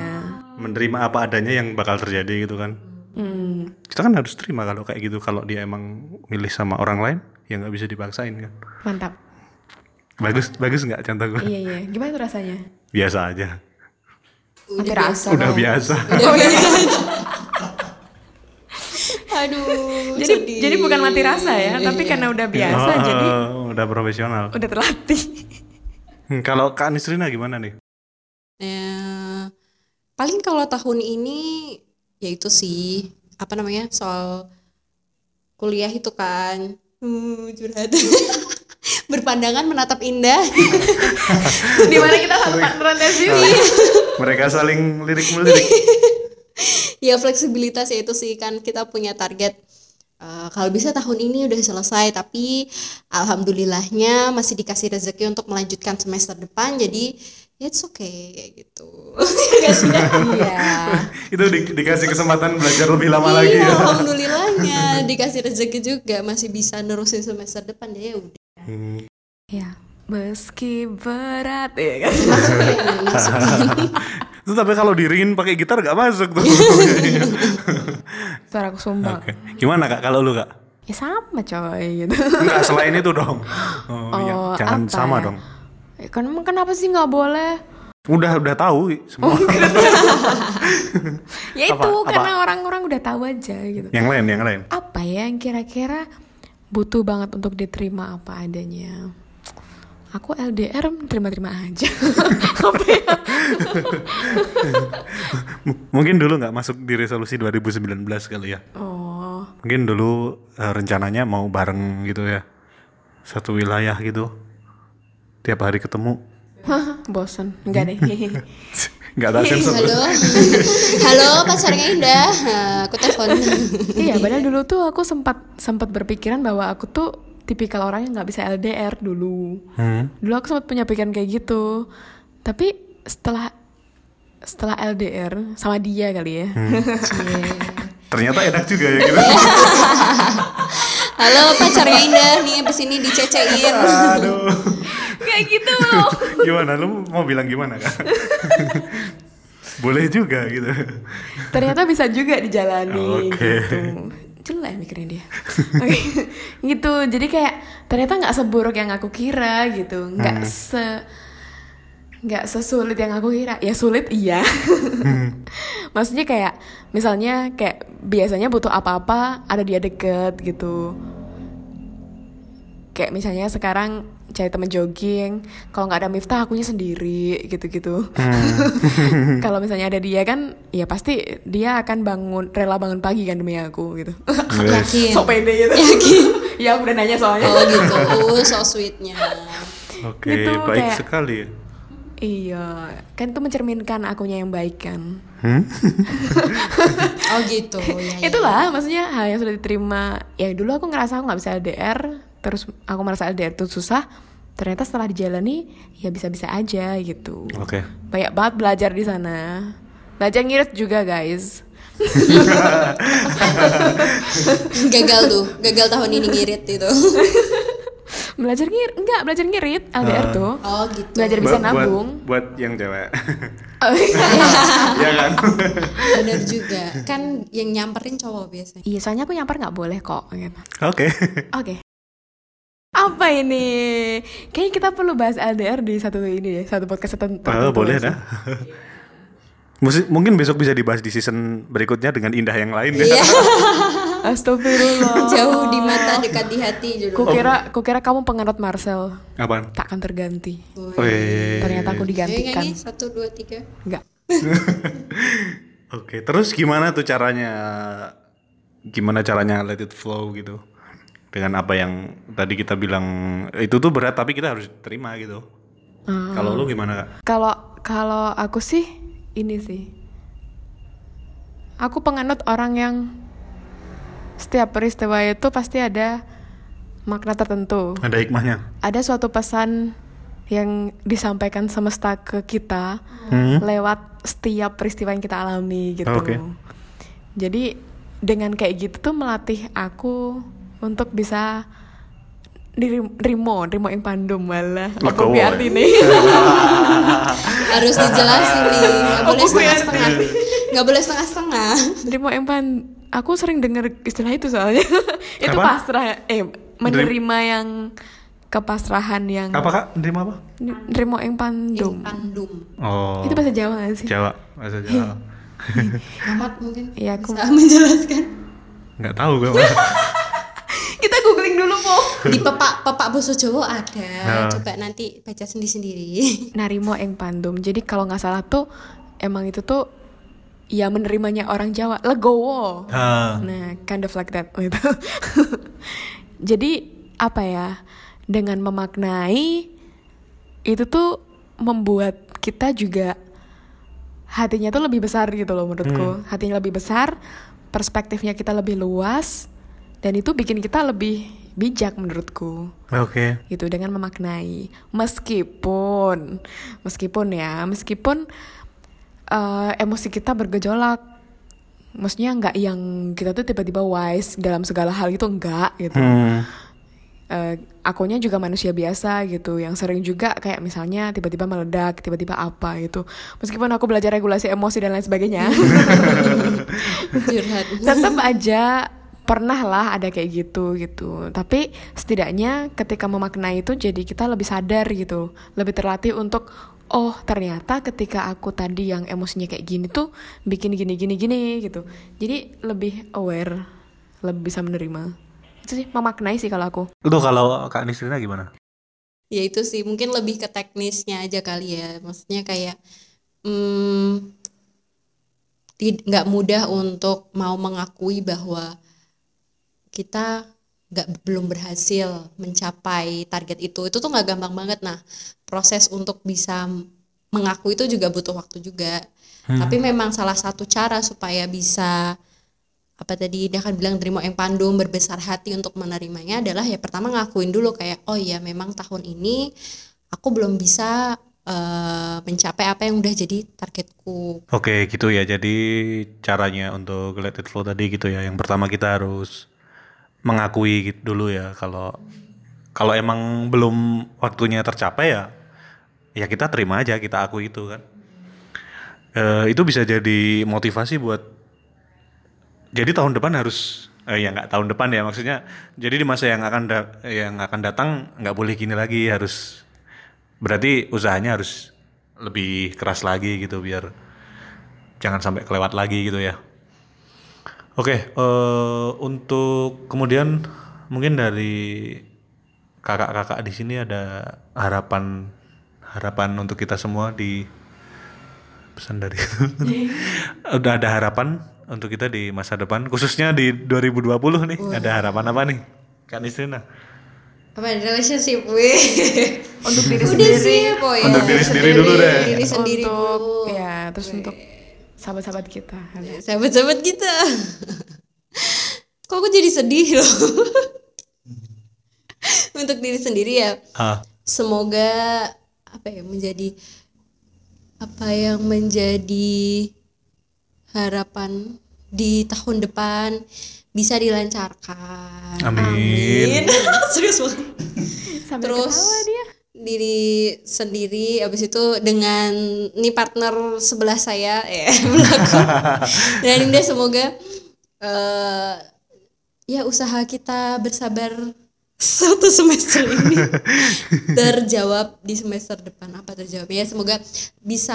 Menerima apa adanya yang bakal terjadi gitu kan. Hmm. Kita kan harus terima kalau kayak gitu. Kalau dia emang milih sama orang lain, ya nggak bisa dipaksain kan. mantap Bagus, bagus nggak contoh gue? iya iya gimana tuh rasanya Biasa aja. Nanti rasa Udah biasa. Udah biasa aja. Aduh. jadi sedih. jadi bukan mati rasa ya tapi karena udah biasa Oh, jadi udah profesional. udah terlatih Hmm, Kalau Kak Nisrina gimana nih? Eh, paling kalau tahun ini ya itu sih apa namanya soal kuliah itu kan. Hmm, curhat. Berpandangan menatap indah. Di mana kita satu partneran Tesius Mereka saling lirik melirik. ya fleksibilitas ya itu sih kan kita punya target. Eh, kalau bisa tahun ini udah selesai tapi alhamdulillahnya masih dikasih rezeki untuk melanjutkan semester depan. Jadi it's okay kayak gitu? Iya Itu di- dikasih kesempatan belajar lebih lama lagi iya ya. alhamdulillahnya dikasih rezeki juga masih bisa nerusin semester depan ya udah Ya Meski berat ya kan Itu tapi kalau diringin pakai gitar gak masuk tuh. Suara aku sumbang Oke. Gimana kak kalau lu kak? Ya sama coy gitu Enggak selain itu dong. Oh, iya. Oh, Jangan apa sama ya? dong. Ya kan emang kenapa sih nggak boleh Udah udah tahu semua. Ya itu Apa? Karena orang-orang udah tahu aja gitu yang lain yang lain. Apa ya yang kira-kira butuh banget untuk diterima apa adanya Aku LDR terima-terima aja Apa ya mungkin dulu nggak masuk di resolusi 2019 kali ya. Oh Mungkin dulu eh, rencananya mau bareng gitu ya. Satu wilayah gitu. Tiap hari ketemu. bosen Enggak deh Nggak ada sensor. halo halo pacarnya indah Nah, aku telepon Iya, padahal dulu tuh aku sempat sempat berpikiran bahwa aku tuh tipikal orang yang nggak bisa LDR dulu. Hmm. Dulu aku sempat punya pikiran kayak gitu. Tapi setelah setelah LDR sama dia kali ya. Ternyata enak juga ya gitu. Halo pacarnya indah nih abis ini dicecein Aduh. kayak gitu. Gimana lu mau bilang gimana kak? Boleh juga gitu. Ternyata bisa juga dijalani Oke. gitu. Jelek mikirnya dia. Oke. gitu. Jadi kayak ternyata nggak seburuk yang aku kira gitu. Nggak se nggak sesulit yang aku kira. Ya sulit iya. Maksudnya kayak misalnya kayak biasanya butuh apa-apa ada dia deket gitu. Kayak misalnya sekarang cari temen jogging, kalau nggak ada Miftah akunya sendiri gitu-gitu. kalau misalnya ada dia kan, ya pasti dia akan bangun rela bangun pagi kan demi aku gitu. yakin so pede gitu. Yakin. ya aku udah nanya soalnya. oh gitu uh, so sweetnya Oke, Gitu, baik kayak- sekali. Iya, kan itu mencerminkan akunya yang baik kan. Hmm? oh gitu ya, ya. Itulah maksudnya hal yang sudah diterima. Ya dulu aku ngerasa aku nggak bisa LDR, terus aku merasa LDR itu susah. Ternyata setelah dijalani ya bisa-bisa aja gitu. Oke. Banyak banget belajar di sana. Belajar ngirit juga guys. gagal tuh gagal tahun ini ngirit itu Belajar ngirit, enggak belajar ngirit LDR tuh. oh gitu Belajar bisa Buat- nabung. Buat, buat yang cewek. Oh, iya. Iya kan? benar juga kan yang nyamperin cowok biasanya Iya, soalnya aku nyampar nggak boleh kok. gitu. Oke. Oke. Apa ini? Kayaknya kita perlu bahas LDR di satu ini ya, satu podcast tertentu. Ah, boleh dah. Musi- Mungkin besok bisa dibahas di season berikutnya dengan indah yang lain ya. iya Astagfirullah. jauh di mata dekat di hati judul Kukira, kukira kamu penganut Marcel. Apaan? Takkan terganti. Wih. Ternyata aku digantikan. nyanyi satu dua tiga Enggak. Oke, terus gimana tuh caranya? Gimana caranya let it flow gitu? Dengan apa yang tadi kita bilang itu tuh berat tapi kita harus terima gitu. Kalau lu gimana kak? Kalau kalau aku sih ini sih. Aku penganut orang yang setiap peristiwa itu pasti ada makna tertentu. Ada hikmahnya? Ada suatu pesan yang disampaikan semesta ke kita Hmm? lewat setiap peristiwa yang kita alami gitu. Oke. Jadi dengan kayak gitu tuh melatih aku untuk bisa dirimo, rimo ing pandum malah. Kuwi ya? artine? Harus dijelasin nih nggak boleh Apa gue setengah-setengah nggak boleh setengah-setengah Rimo ing pan aku sering dengar istilah itu soalnya. itu Apa? pasrah eh menerima yang kepasrahan yang Apa kak? Nerima apa? Rimo ing pandum. pandum Oh. Itu bahasa Jawa gak sih? Jawa, bahasa Jawa. amat mungkin Iya, aku bisa menjelaskan Nggak tahu gue. kita googling dulu po. di pepak pepak boso Jawa ada Nah. coba nanti baca sendiri sendiri Narimo eng pandum. Jadi kalau nggak salah tuh emang itu tuh ya menerimanya orang Jawa legowo. Ah. Nah, kind of like that gitu. Jadi apa ya? dengan memaknai itu tuh membuat kita juga hatinya tuh lebih besar gitu loh menurutku hatinya lebih besar perspektifnya kita lebih luas dan itu bikin kita lebih bijak menurutku. Oke. gitu dengan memaknai. Meskipun meskipun ya meskipun eh, emosi kita bergejolak. Maksudnya nggak yang kita tuh tiba-tiba wise dalam segala hal itu enggak gitu. Hmm. Eh, akunya juga manusia biasa gitu yang sering juga kayak misalnya tiba-tiba meledak tiba-tiba apa gitu. Meskipun aku belajar regulasi emosi dan lain sebagainya. Tetap aja pernah lah ada kayak gitu gitu. Tapi setidaknya ketika memaknai itu jadi kita lebih sadar gitu. Lebih terlatih untuk oh ternyata ketika aku tadi yang emosinya kayak gini tuh bikin gini gini gini gitu. Jadi lebih aware lebih bisa menerima. Itu sih memaknai sih kalau aku. Itu kalau Kak Nisrina gimana? ya itu sih mungkin lebih ke teknisnya aja kali ya. Maksudnya kayak hmm, nggak mudah untuk mau mengakui bahwa kita nggak belum berhasil mencapai target itu. Itu tuh nggak gampang banget. Nah proses untuk bisa mengakui itu juga butuh waktu juga. Tapi memang salah satu cara supaya bisa apa tadi dia kan bilang terima yang pandum berbesar hati untuk menerimanya adalah ya pertama ngakuin dulu kayak oh iya memang tahun ini aku belum bisa eh, mencapai apa yang udah jadi targetku. Oke gitu ya. Jadi caranya untuk let it flow tadi gitu ya. Yang pertama kita harus mengakui gitu dulu ya kalau kalau emang belum waktunya tercapai ya ya kita terima aja kita akui itu kan. Eh, itu bisa jadi motivasi buat jadi tahun depan harus eh, ya nggak tahun depan ya maksudnya jadi di masa yang akan da- yang akan datang nggak boleh gini lagi harus berarti usahanya harus lebih keras lagi gitu biar jangan sampai kelewat lagi gitu ya oke. Eh, untuk kemudian mungkin dari kakak-kakak di sini ada harapan harapan untuk kita semua di pesan dari udah ada harapan untuk kita di masa depan khususnya di 2020 nih. Ada harapan apa nih Kak Nisrina? Apa relationship weh. Untuk diri udah sendiri. sih Untuk diri sendiri dulu deh. diri sendiri untuk dulu. ya terus untuk sahabat-sahabat kita. Sahabat-sahabat kita. Kok aku jadi sedih loh? Untuk diri sendiri ya. Ah. Semoga apa ya menjadi apa yang menjadi harapan di tahun depan bisa dilancarkan. Amin. serius banget. Sambil terus ketawa dia diri sendiri abis itu dengan nih partner sebelah saya ya belakang dan Indah semoga eh ya usaha kita bersabar satu semester ini terjawab di semester depan apa terjawabnya ya semoga bisa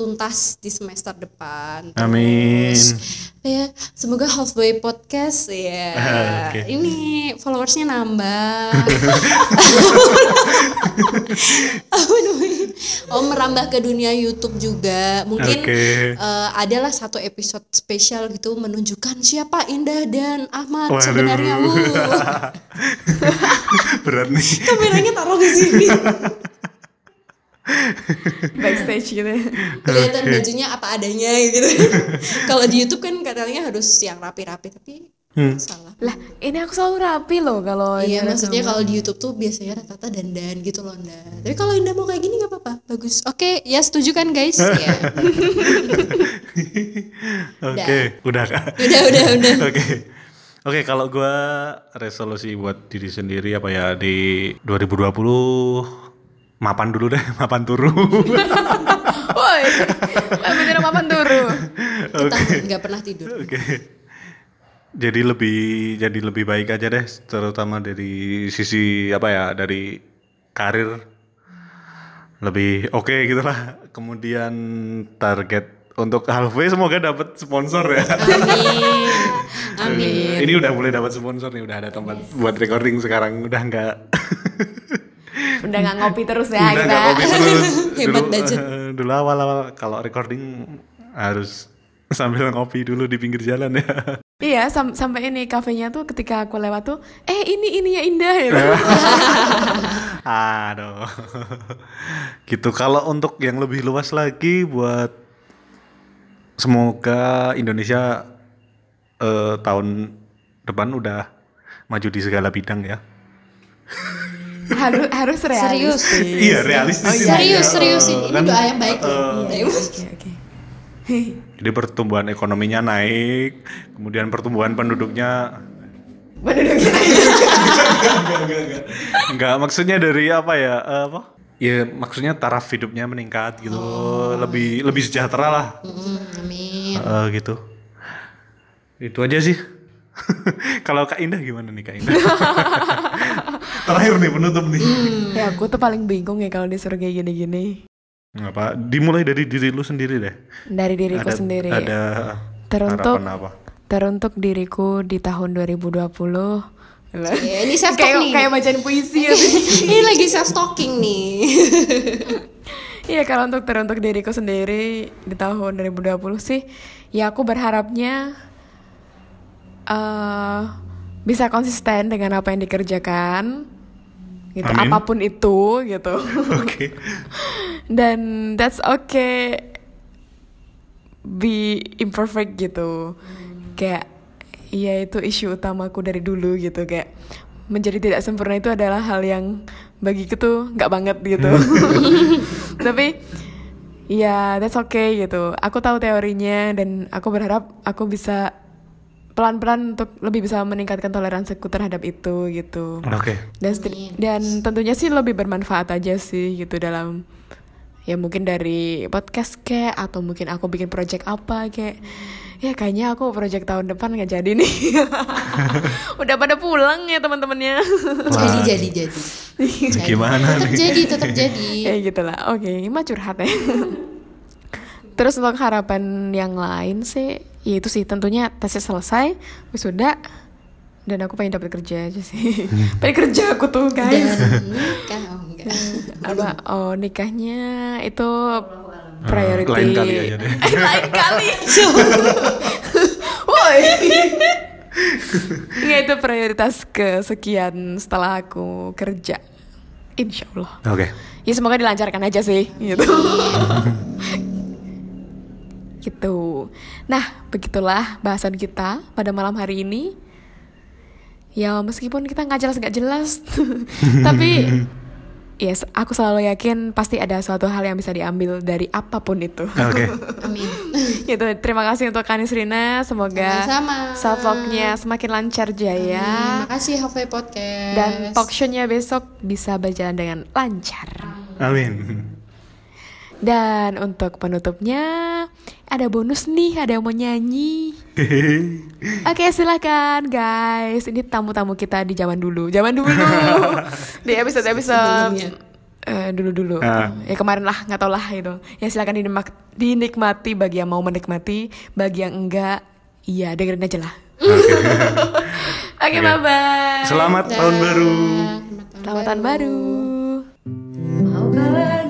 tuntas di semester depan Amin. Terus, ya semoga halfway podcast ya Oke. ini followersnya nambah apa namanya oh merambah ke dunia YouTube juga mungkin Oke. eh, adalah satu episode spesial gitu menunjukkan siapa Indah dan Ahmad Waduh. sebenarnya. berat nih kameranya taruh di sini backstage gitu ya. kelihatan bajunya apa adanya gitu kalau di YouTube kan katanya harus yang rapi-rapi tapi salah lah ini aku selalu rapi loh kalau Iya maksudnya kalau di YouTube tuh biasanya rata-rata dandan gitu loh Nda. Tapi kalau Indah mau kayak gini nggak apa-apa, bagus. Oke, ya setuju kan guys? ya. Oke, udah kak. Udah udah udah. Oke. Oke, kalau gua resolusi buat diri sendiri apa ya di 2020 mapan dulu deh, mapan turu. woi bener mapan turu Kita nggak pernah tidur. Oke. Jadi lebih jadi lebih baik aja deh, terutama dari sisi apa ya, dari karir lebih oke gitu lah. Kemudian target untuk halfway semoga dapat sponsor ya. Amin. Amin. Ini udah mulai dapat sponsor nih, udah ada tempat buat recording sekarang, udah nggak udah nggak ngopi terus ya udah kita nggak kopi terus. Hebat dulu, budget. eh, dulu awal-awal kalau recording harus sambil ngopi dulu di pinggir jalan ya. iya sam- sampai ini kafenya tuh ketika aku lewat tuh eh ini ini ya indah gitu Aduh. gitu. Kalau untuk yang lebih luas lagi buat semoga Indonesia eh, tahun depan udah maju di segala bidang ya. harus harus Serius. realistis. Iya, realistis. ini. serius serius Eh, ini kan, doa yang baik loh. Oke oke. Jadi pertumbuhan ekonominya naik, kemudian pertumbuhan penduduknya Penduduknya Enggak, maksudnya dari apa ya? eh, apa? Ya maksudnya taraf hidupnya meningkat gitu. Lebih lebih sejahtera lah. Mm, amin Eh, gitu. Itu aja sih. Kalau Kak Indah gimana nih Kak Indah? Terakhir nih penutup nih. ya aku tuh paling bingung ya kalau disuruh kayak gini-gini. Apa? Dimulai dari diri lu sendiri deh. Dari diriku ada, sendiri. Ada Teruntuk apa? teruntuk diriku di tahun 2020. Ya, ini self talk kayak kayak bacaan puisi ya. ini lagi self talking nih. Iya kalau untuk teruntuk diriku sendiri di tahun 2020 sih ya aku berharapnya eh bisa konsisten dengan apa yang dikerjakan gitu. Amin. apa pun itu gitu. Oke. dan that's okay. Be imperfect gitu. Kayak iya itu isu utamaku dari dulu gitu. Kayak menjadi tidak sempurna itu adalah hal yang bagiku tuh nggak banget gitu. Tapi ya that's okay gitu. Aku tahu teorinya dan aku berharap aku bisa pelan-pelan untuk lebih bisa meningkatkan toleransiku terhadap itu gitu. Oke. dan seti- dan tentunya sih lebih bermanfaat aja sih gitu dalam ya mungkin dari podcast kayak atau mungkin aku bikin project apa kayak ya kayaknya aku project tahun depan nggak jadi nih. Udah pada pulang ya teman-temannya. Jadi jadi jadi. Gimana tetap nih? jadi tetap jadi. Ya gitulah. Oke ini mah curhat ya. Terus untuk harapan yang lain sih ya itu sih. Tentunya tesnya selesai wisuda dan aku pengen dapat kerja aja sih. Pengen kerja aku tuh dan guys nikah oh enggak. Apa oh nikahnya itu priority. lain kali aja deh. Eh, lain kali. Woi. Nggak, itu prioritas kesekian setelah aku kerja. Insya Allah Oke. ya semoga dilancarkan aja sih gitu. Gitu. Nah begitulah bahasan kita pada malam hari ini. Ya meskipun kita nggak jelas nggak jelas tapi yes aku selalu yakin pasti ada suatu hal yang bisa diambil dari apa pun itu. Oke. amin. Gitu terima kasih untuk Kanis Rina. Semoga Sama-sama. semakin lancar jaya. Makasih Halfway Podcast. Dan talk show-nya besok bisa berjalan dengan lancar. Amin. Dan untuk penutupnya ada bonus nih, ada yang mau nyanyi. Oke silakan guys, ini tamu-tamu kita di zaman dulu, zaman dulu di episode episode Sebelumnya. dulu dulu. Ah. Ya kemarin lah, nggak tau lah itu. Ya silakan dinikma- dinikmati bagi yang mau menikmati, bagi yang enggak, iya dengerin aja lah. Oke, Oke. bye bye. Selamat tahun baru. Selamat tahun baru. Maukah lagi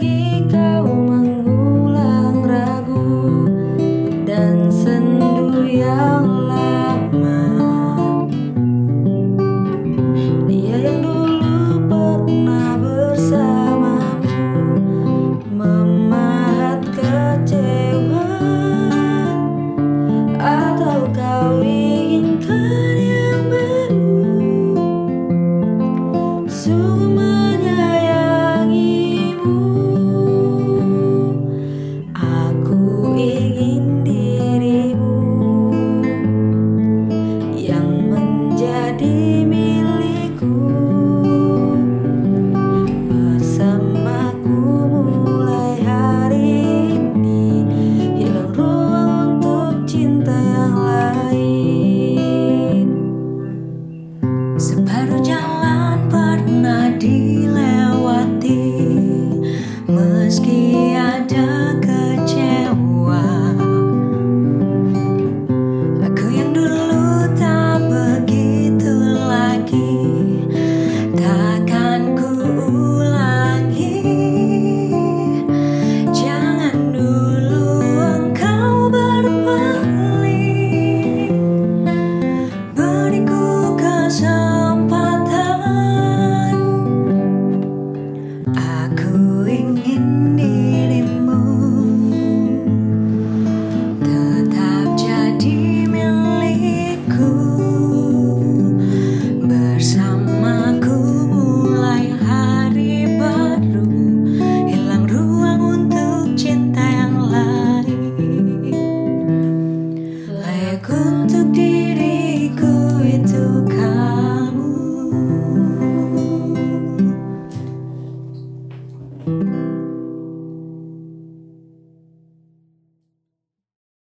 down.